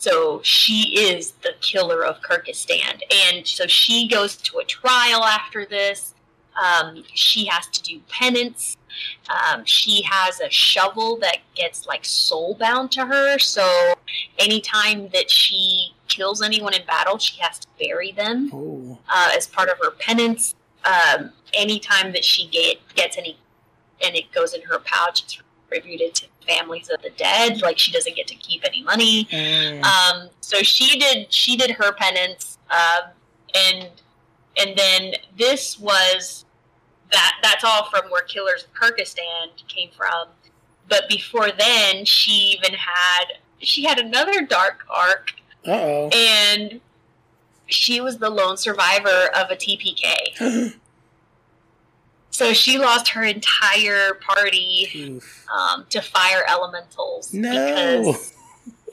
So she is the killer of Kirkistand. And so she goes to a trial after this. Um, she has to do penance. Um, she has a shovel that gets like soul bound to her. So anytime that she kills anyone in battle, she has to bury them Oh. uh, as part of her penance. Um, anytime that she get, gets any, and it goes in her pouch, it's attributed to families of the dead. Like she doesn't get to keep any money. Mm. Um, so she did she did her penance, um, and and then this was that that's all from where Killers of Kirkistand came from. But before then, she even had she had another dark arc, Uh oh. and she was the lone survivor of a TPK. So she lost her entire party um, to fire elementals. No. Because,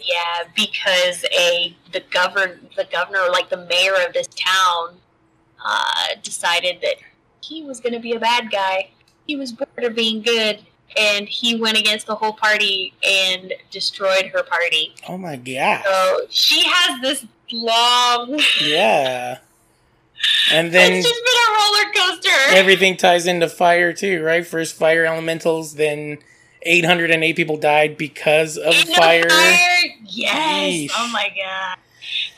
yeah, because a the govern the governor, like the mayor of this town, uh, decided that he was going to be a bad guy. He was bored of being good, and he went against the whole party and destroyed her party. Oh my god. So she has this long. Yeah. And then it's just been a roller coaster. everything ties into fire too, right? First fire elementals, then 808 people died because of In the fire. Yes. Yeesh. Oh my god.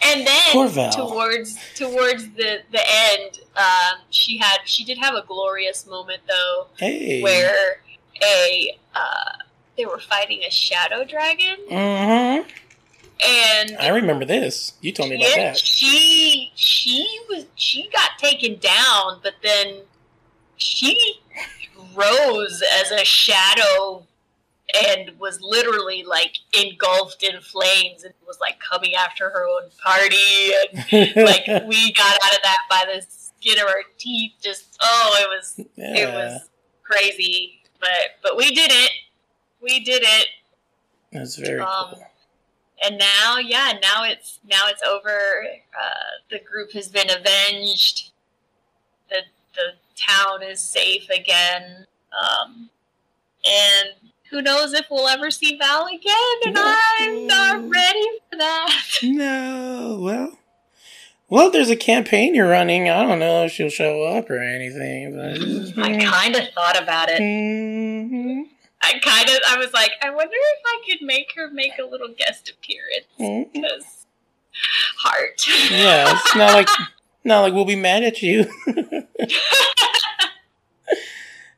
And then towards towards the the end, um, she had she did have a glorious moment though, Hey. where a uh, they were fighting a shadow dragon, Mm-hmm. And I remember this. You told me about that. she she was she got taken down, but then she rose as a shadow and was literally like engulfed in flames and was like coming after her own party and like we got out of that by the skin of our teeth just oh it was it was crazy but but we did it we did it That's very um, cool. And now yeah now it's now it's over uh, the group has been avenged the the town is safe again um, and who knows if we'll ever see val again and No. i'm not ready for that No, well, well, there's a campaign you're running. I don't know if she'll show up or anything, but i kind of thought about it Mhm. I kind of i was like i wonder if i could make her make a little guest appearance Mhm. because heart yeah, it's not like not like we'll be mad at you.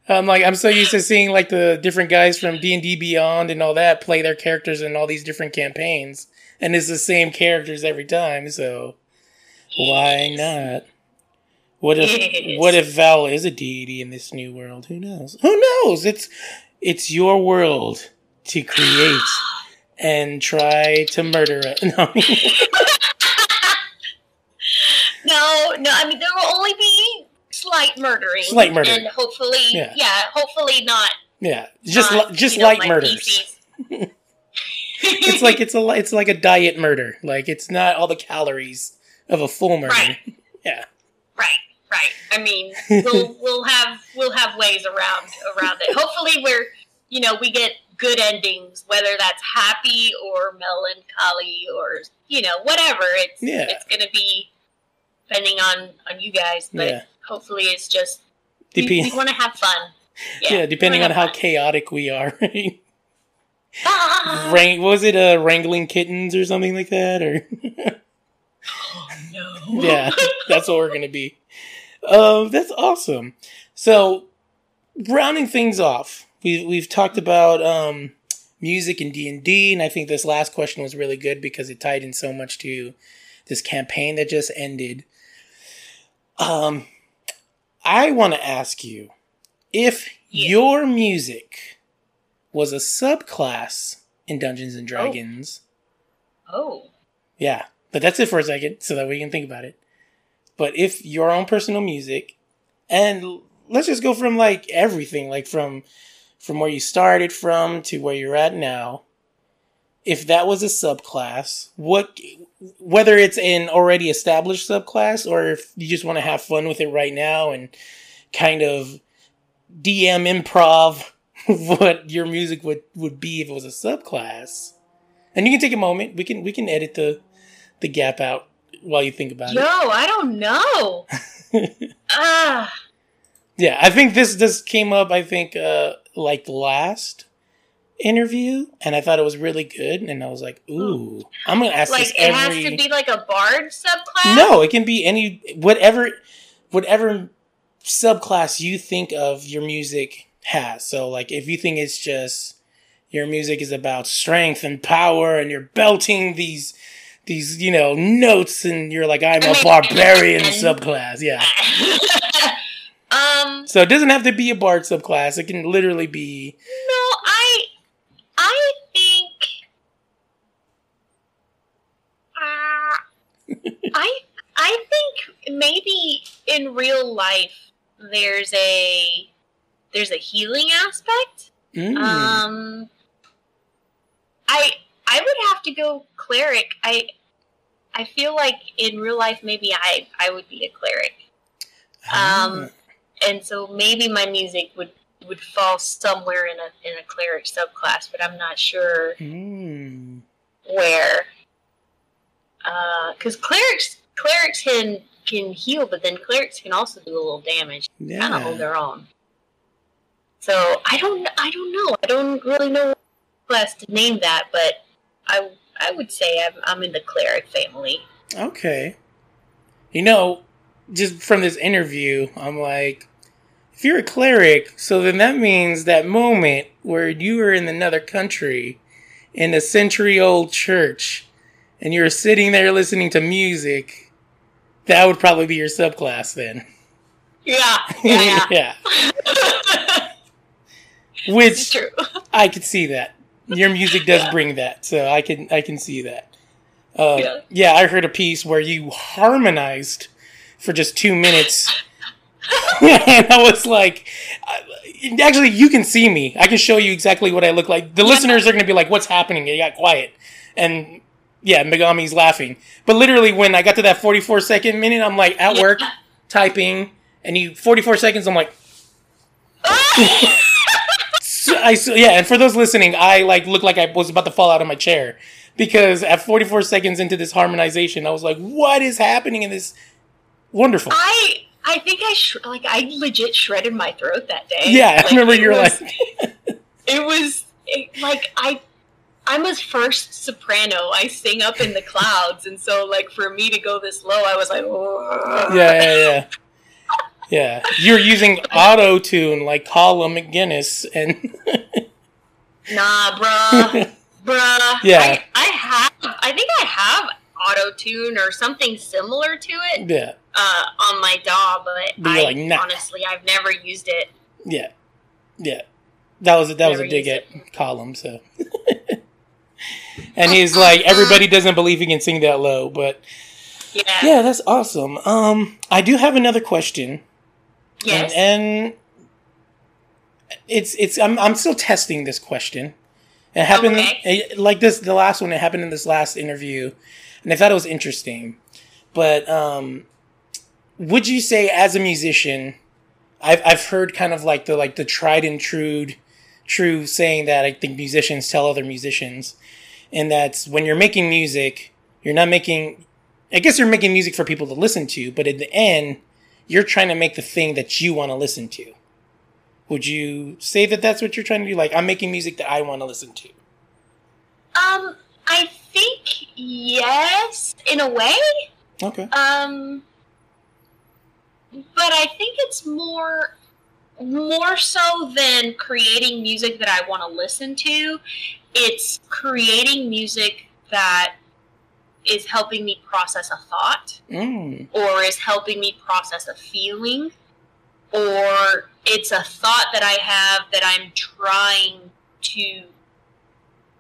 I'm like I'm so used to seeing like the different guys from D and D Beyond and all that play their characters in all these different campaigns, and it's the same characters every time. So why not? What if Yes. what if Val is a deity in this new world? Who knows? Who knows? It's it's your world to create and try to murder it. No. No, no. I mean, there will only be slight murdering, Slight murder. and hopefully, Yeah. yeah, hopefully not. yeah, just not, li- just you know, light murders. It's like it's a it's like a diet murder. Like it's not all the calories of a full murder. Right. Yeah. right, right. I mean, we'll we'll have we'll have ways around around it. Hopefully, we're you know we get good endings, whether that's happy or melancholy or you know whatever. It's Yeah. it's gonna be depending on on you guys, but Yeah. hopefully it's just we, Dep- we want to have fun. yeah, we depending on how have chaotic we are. Right? fun. Wrang- was it uh, wrangling kittens or something like that? Or no. yeah, that's what we're gonna be. Um, that's awesome. So, rounding things off, we we've talked about um, music and D and D, and I think this last question was really good because it tied in so much to this campaign that just ended. Um, I want to ask you if Yeah. your music was a subclass in Dungeons and Dragons. Oh. Yeah, but that's it for a second, so that we can think about it. But if your own personal music, and let's just go from like everything, like from from where you started from to where you're at now. If that was a subclass, what whether it's an already established subclass or if you just want to have fun with it right now and kind of DM improv what your music would would be if it was a subclass. And you can take a moment. We can we can edit the the gap out while you think about Yo, it. No, I don't know. Ah. yeah, I think this this came up. I think uh like last interview, and I thought it was really good. And I was like, ooh, I'm gonna ask like this it every. has to be like a bard subclass? no, it can be any whatever whatever subclass you think of your music has. So like if you think it's just your music is about strength and power and you're belting these these, you know, notes and you're like I'm a barbarian subclass. Yeah. um So it doesn't have to be a bard subclass. It can literally be no, I I think uh, I I think maybe in real life there's a there's a healing aspect. mm, Um, I I would have to go cleric. I I feel like in real life maybe I I would be a cleric, um, and so maybe my music would would fall somewhere in a in a cleric subclass, but I'm not sure mm, where. Because clerics clerics can can heal, but then clerics can also do a little damage kind of hold their own. So I don't, I don't know. I don't really know what class to name that, but I, I would say I'm, I'm in the cleric family. Okay. You know, just from this interview, I'm like, if you're a cleric, so then that means that moment where you were in another country in a century old church and you're sitting there listening to music, that would probably be your subclass then. Yeah, yeah, yeah. yeah. Which true. I could see that. Your music does Yeah. bring that, so I can I can see that. Uh, Yeah. yeah. I heard a piece where you harmonized for just two minutes, and I was like, actually, you can see me. I can show you exactly what I look like. The Yeah. listeners are going to be like, "What's happening?" It got quiet, and yeah, Megami's laughing. But literally, when I got to that forty-four second minute, I'm like at work typing, and you forty-four seconds. I'm like. I yeah, and for those listening, I like looked like I was about to fall out of my chair because at 44 seconds into this harmonization, I was like, "What is happening in this?" Wonderful. I, I think I sh- like I legit shredded my throat that day. yeah, I remember it you were was- like, it was it, like I I'm a first soprano. I sing up in the clouds, and so like for me to go this low, I was like, "Yeah, yeah, yeah." Yeah, you're using auto tune like Colin McGinnis, and nah, bruh, bruh. Yeah. I, I have. I think I have auto tune or something similar to it yeah, uh, on my DAW, but, I like, nah. honestly I've never used it. yeah, yeah. That was that was a dig at Colin. So, and he's like, everybody doesn't believe he can sing that low, but Yeah. yeah, that's awesome. Um, I do have another question. Yes. And, and it's it's I'm I'm still testing this question. It happened Okay. it- like this the last one. It happened in this last interview, and I thought it was interesting. But um, would you say as a musician, I've I've heard kind of like the like the tried and true true saying that I think musicians tell other musicians, and that's when you're making music, you're not making. I guess you're making music for people to listen to, but at the end, you're trying to make the thing that you want to listen to. Would you say that that's what you're trying to do? Like, I'm making music that I want to listen to. Um, I think yes, in a way. Okay. Um, but I think it's more more so than creating music that I want to listen to, it's creating music that is helping me process a thought Mm. or is helping me process a feeling or it's a thought that I have that I'm trying to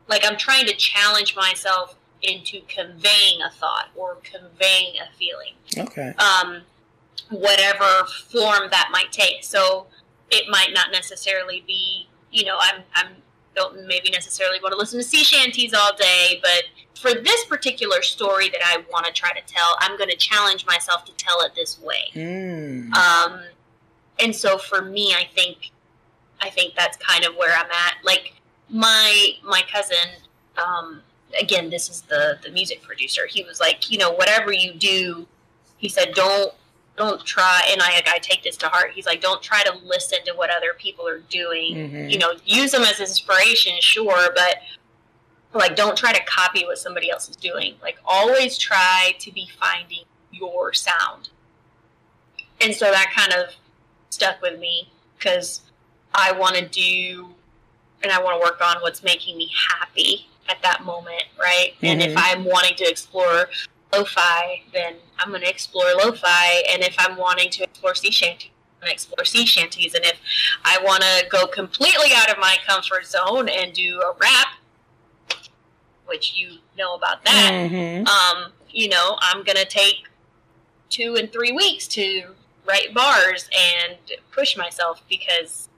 like I'm trying to challenge myself into conveying a thought or conveying a feeling Okay. um, whatever form that might take. So it might not necessarily be, you know, I'm I'm don't maybe necessarily want to listen to sea shanties all day, but for this particular story that I want to try to tell, I'm going to challenge myself to tell it this way. Mm. Um, and so for me, I think I think that's kind of where I'm at. Like my my cousin, um, again, this is the the music producer. He was like, you know, whatever you do, he said, don't don't try. And I I take this to heart. He's like, don't try to listen to what other people are doing. Mhm. You know, use them as inspiration, sure, but like don't try to copy what somebody else is doing. Like always try to be finding your sound. And so that kind of stuck with me because I want to do and I want to work on what's making me happy at that moment, right? And if Mhm. I'm wanting to explore lo-fi, then I'm going to explore lo-fi. And if I'm wanting to explore sea shanties, I'm going to explore sea shanties. And if I want to go completely out of my comfort zone and do a rap, which you know about that, Mhm. um, you know, I'm gonna take two and three weeks to write bars and push myself because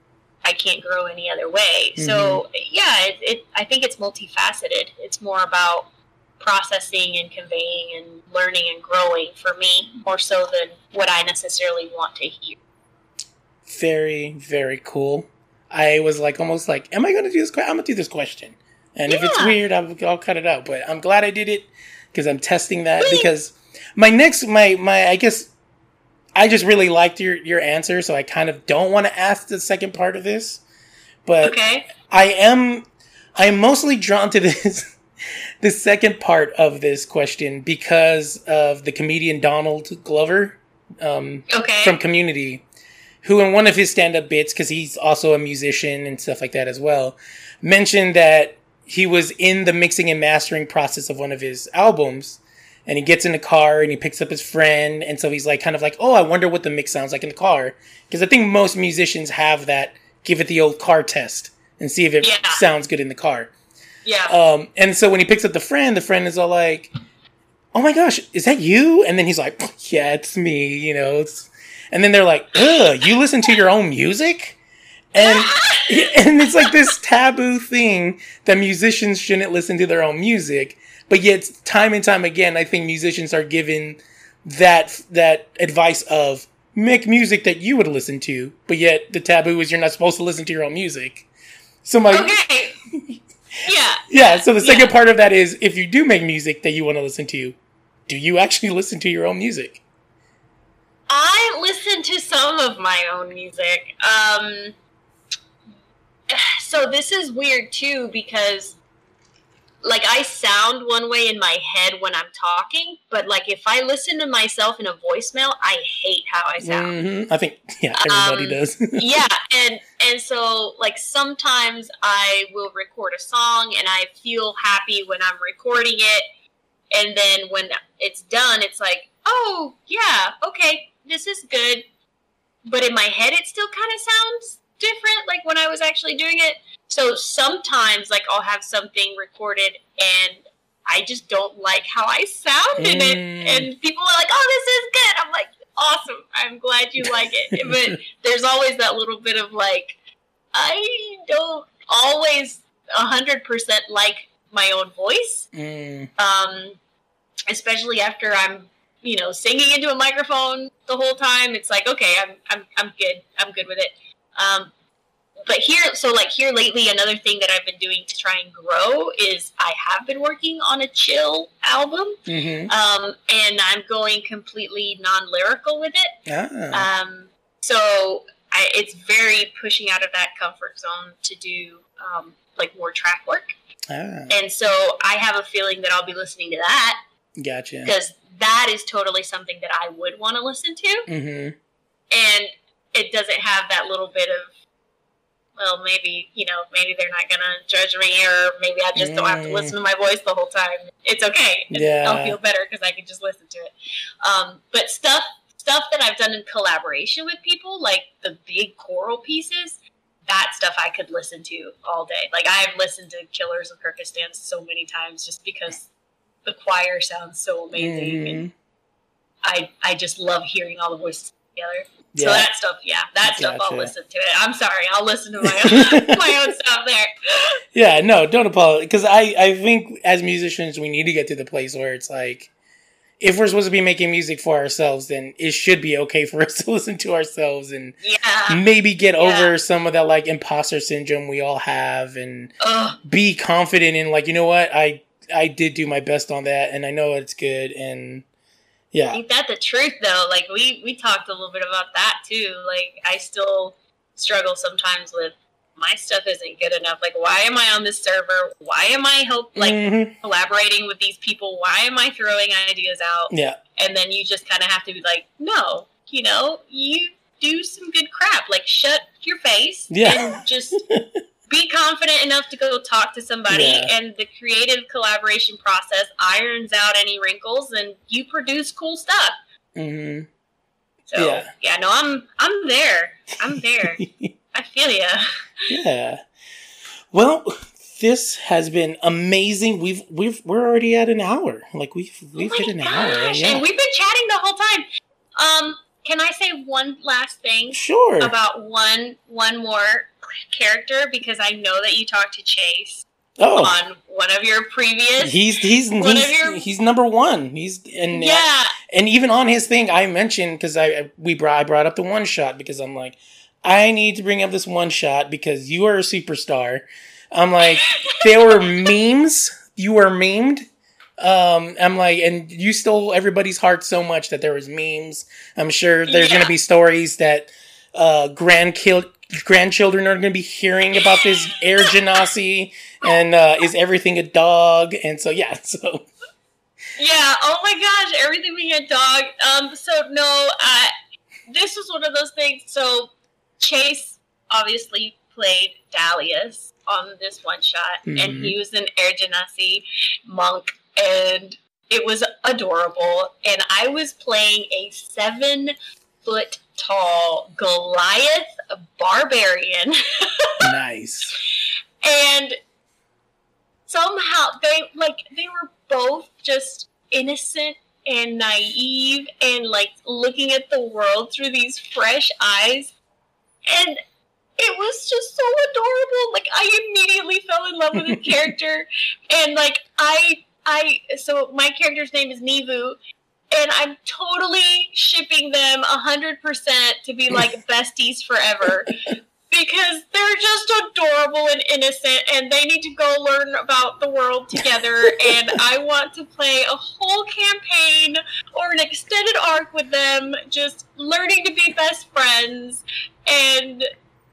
I can't grow any other way. So yeah, it, it I think it's multifaceted. It's more about processing and conveying and learning and growing for me more so than what I necessarily want to hear. Very, very cool. I was like, almost like, am I going to do this? I'm going to do this question. And if it's weird, I'll, I'll cut it out. But I'm glad I did it because I'm testing that. Because my next, my, my, I guess, I just really liked your, your answer. So I kind of don't want to ask the second part of this. But Okay. I am, I am mostly drawn to this, the second part of this question because of the comedian Donald Glover. Um, Okay. from Community, who in one of his stand-up bits, because he's also a musician and stuff like that as well, mentioned that he was in the mixing and mastering process of one of his albums, and he gets in the car and he picks up his friend, and so he's like, kind of like, oh, I wonder what the mix sounds like in the car, because I think most musicians have that, give it the old car test and see if it Yeah. sounds good in the car. Yeah. Um, and so when he picks up the friend, the friend is all like, "Oh my gosh, is that you?" And then he's like, "Yeah, it's me." You know. It's, and then they're like, "Ugh, you listen to your own music?" And and it's like this taboo thing that musicians shouldn't listen to their own music. But yet, time and time again, I think musicians are given that that advice of make music that you would listen to. But yet, the taboo is you're not supposed to listen to your own music. So my okay. yeah. yeah, so the second Yeah. part of that is if you do make music that you want to listen to, do you actually listen to your own music? I listen to some of my own music. Um, so this is weird too because, like, I sound one way in my head when I'm talking, but like if I listen to myself in a voicemail, I hate how I sound. hmm I think yeah, everybody Um, does. yeah, and and so like sometimes I will record a song and I feel happy when I'm recording it, and then when it's done, it's like, oh yeah, okay, this is good. But in my head, it still kind of sounds different, like when I was actually doing it. So sometimes, like I'll have something recorded and I just don't like how I sound in it, Mm. and people are like, "Oh, this is good." I'm like, "Awesome! I'm glad you like it." But there's always that little bit of like, I don't always hundred percent like my own voice, Mm, um, especially after I'm, you know, singing into a microphone the whole time. It's like, okay, I'm, I'm, I'm good. I'm good with it. Um, but here, so like here lately, another thing that I've been doing to try and grow is I have been working on a chill album, hmm um, and I'm going completely non-lyrical with it. Ah, Um, so I, it's very pushing out of that comfort zone to do um, like more track work. ah, And so I have a feeling that I'll be listening to that gotcha. because that is totally something that I would want to listen to. hmm And it doesn't have that little bit of well, maybe you know, maybe they're not gonna judge me, or maybe I just don't have to Mm. listen to my voice the whole time. It's okay. Yeah. I'll feel better because I can just listen to it. Um, but stuff stuff that I've done in collaboration with people, like the big choral pieces, that stuff I could listen to all day. Like I've listened to Killers of Kirkistand so many times just because the choir sounds so amazing, and Mhm. I I just love hearing all the voices together. So that stuff, yeah, that stuff I'll listen to it. I'm sorry, I'll listen to my own, my own stuff there. Yeah, no, don't apologize. Because I, I think as musicians, we need to get to the place where it's like, if we're supposed to be making music for ourselves, then it should be okay for us to listen to ourselves and Yeah. maybe get Yeah. over some of that like imposter syndrome we all have and Ugh. be confident in like, you know what, I I did do my best on that and I know it's good and yeah. Ain't that the truth though? Like we we talked a little bit about that too. Like I still struggle sometimes with my stuff isn't good enough. Like why am I on this server? Why am I help like Mhm. collaborating with these people? Why am I throwing ideas out? Yeah. And then you just kind of have to be like, no, you know, you do some good crap. Like shut your face Yeah. and just be confident enough to go talk to somebody Yeah. and the creative collaboration process irons out any wrinkles and you produce cool stuff. hmm So Yeah. yeah, no, I'm I'm there. I'm there. I feel ya. Yeah. Well, this has been amazing. We've we've we're already at an hour. Like we've we've oh hit an hour. Yeah. and we've been chatting the whole time. Um, can I say one last thing sure. about one one more character because I know that you talked to Chase oh, on one of your previous. he's he's he's, your- he's number one. He's and yeah, and even on his thing, I mentioned because I I- we brought I brought up the one shot because I'm like, I need to bring up this one shot because you are a superstar. I'm like, there were memes. You were memed. Um, I'm like, and you stole everybody's heart so much that there was memes. I'm sure there's Yeah. gonna be stories that uh grandkill grandchildren are gonna be hearing about this air genasi and uh is everything a dog and so yeah so yeah. Oh my gosh, everything we had dog. Um, so no, uh, this was one of those things. So Chase obviously played Dalius on this one shot, and Mhm. he was an Air Genasi monk, and it was adorable. And I was playing a seven foot tall Goliath barbarian. nice. And somehow they like they were both just innocent and naive and like looking at the world through these fresh eyes. And it was just so adorable. Like i immediately fell in love with the character. And like i i so my character's name is nivu and i'm totally shipping them 100% to be like besties forever because they're just adorable and innocent and they need to go learn about the world together. And I want to play a whole campaign or an extended arc with them just learning to be best friends. And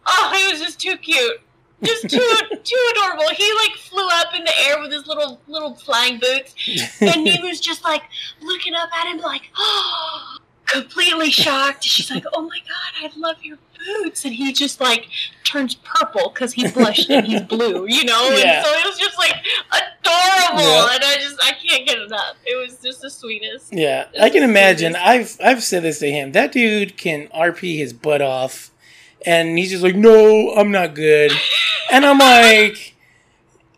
oh it was just too cute just too too adorable he like flew up in the air with his little little flying boots and he was just like looking up at him like oh completely shocked she's like oh my god i love your boots and he just like turns purple because he blushed and he's blue you know Yeah. and so it was just like adorable Yeah. and i just i can't get enough it was just the sweetest Yeah, I can imagine. sweetest. I've I've said this to him. That dude can RP his butt off, and he's just like, "No, I'm not good." And I'm like,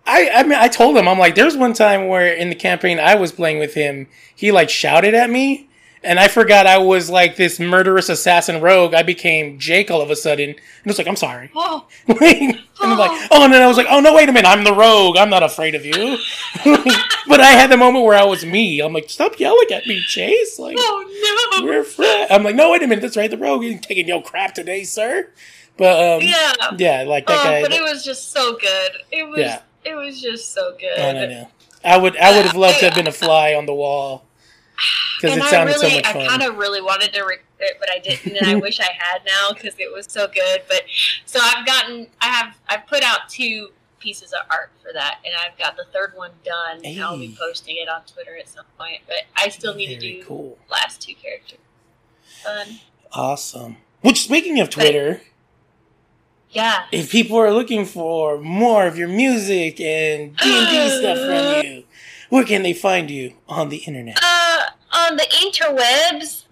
I I mean, I told him, I'm like, there's one time where in the campaign I was playing with him, he like shouted at me, and I forgot I was like this murderous assassin rogue. I became Jake all of a sudden, and I was like, I'm sorry. oh and I'm like, oh, and then I was like, oh no, wait a minute, I'm the rogue. I'm not afraid of you. but I had the moment where I was me. I'm like, stop yelling at me, Chase. Like, oh no we're friends. I'm like, no, wait a minute, that's right, the rogue ain't taking no crap today, sir. But um, yeah yeah, like that oh, guy. but it was just so good it was Yeah. it was just so good I. I would, I would have loved to have been a fly on the wall and it I sounded really, so much I kind of really wanted to record it, but I didn't, and I wish I had now because it was so good. But so I've gotten, I have, I've put out two pieces of art for that, and I've got the third one done. and I'll be posting it on Twitter at some point. But I still need to do cool. last two characters. Fun. Awesome. Which, speaking of Twitter, Yeah. if people are looking for more of your music and D and D stuff from you, where can they find you on the internet? Uh, on the interwebs.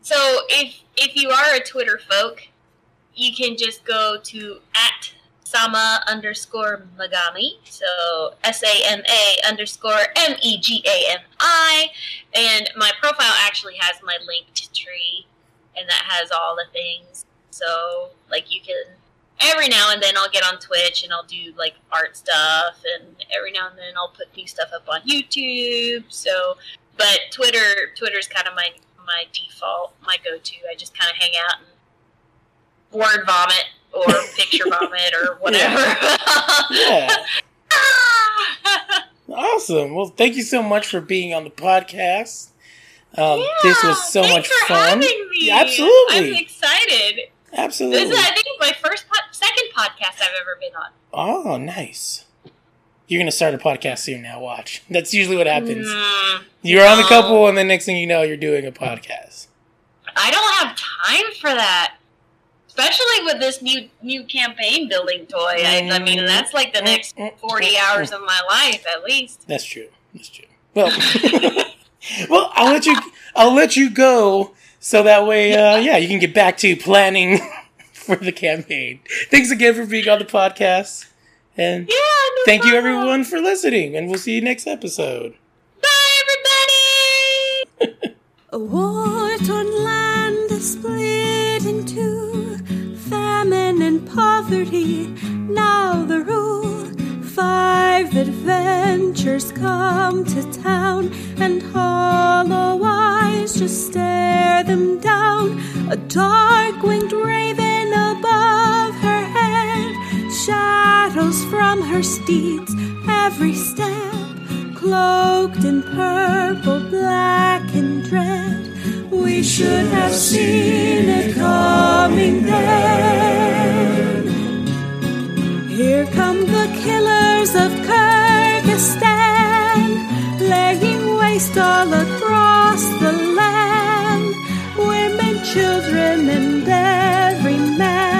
So if if you are a Twitter folk, you can just go to at Sama underscore Megami. So S A M A underscore M E G A M I. And my profile actually has my linktree and that has all the things. So like you can every now and then I'll get on Twitch and I'll do like art stuff and every now and then I'll put new stuff up on YouTube. So but Twitter Twitter's kind of my my default, my go-to. I just kind of hang out and word vomit or picture vomit or whatever. Yeah. Awesome. Well, thank you so much for being on the podcast. Um, this was so much for fun. Having me. Yeah, absolutely. I'm excited. Absolutely. This is, I think, my first, podcast I've ever been on. Oh, nice. You're gonna start a podcast soon. Now, watch. That's usually what happens. Mm, You're on a couple, and the next thing you know, you're doing a podcast. I don't have time for that. Especially with this new new campaign building toy. I, I mean, that's like the next 40 hours of my life at least. That's true. That's true. Well, well, I'll let you. I'll let you go, so that way, uh, yeah, you can get back to planning for the campaign. Thanks again for being on the podcast, and Yeah, no thank you everyone for listening. And we'll see you next episode. Bye, everybody! A war-torn land is split in two, famine and poverty now the rule. Five adventures come to town, and hollow eyes just stare them down. A dark-winged raven above her head, shadows from her steeds every step cloaked in purple, black, and dread. We should have seen it coming then. Here come the killers of Kirkistand, laying waste all across the land. Women, children, and every man.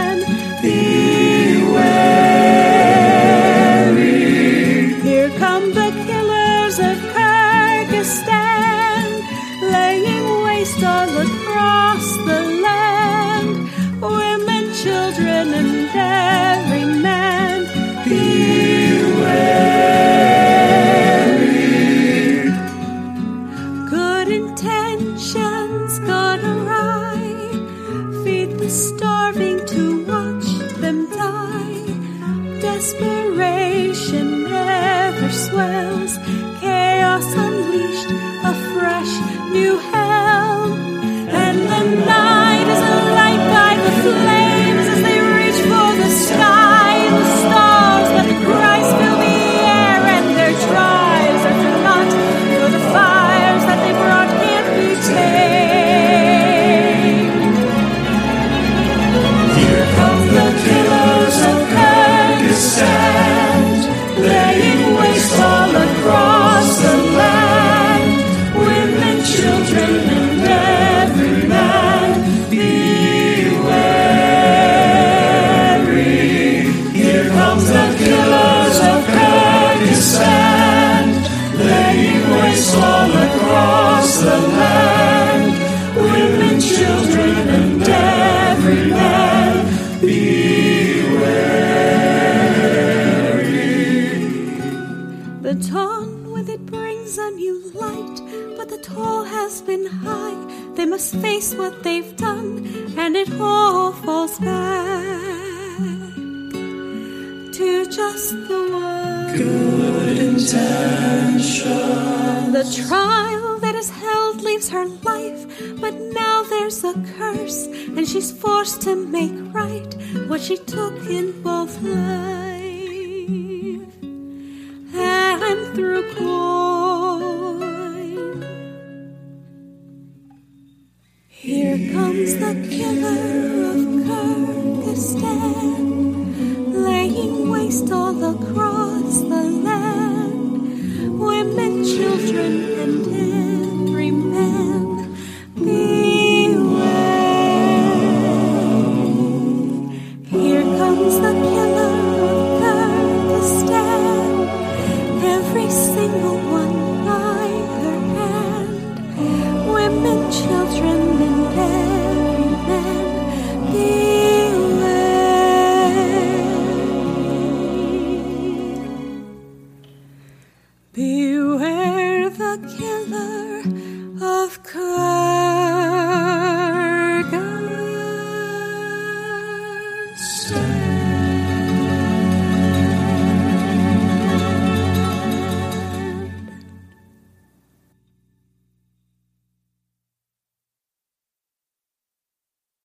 What they've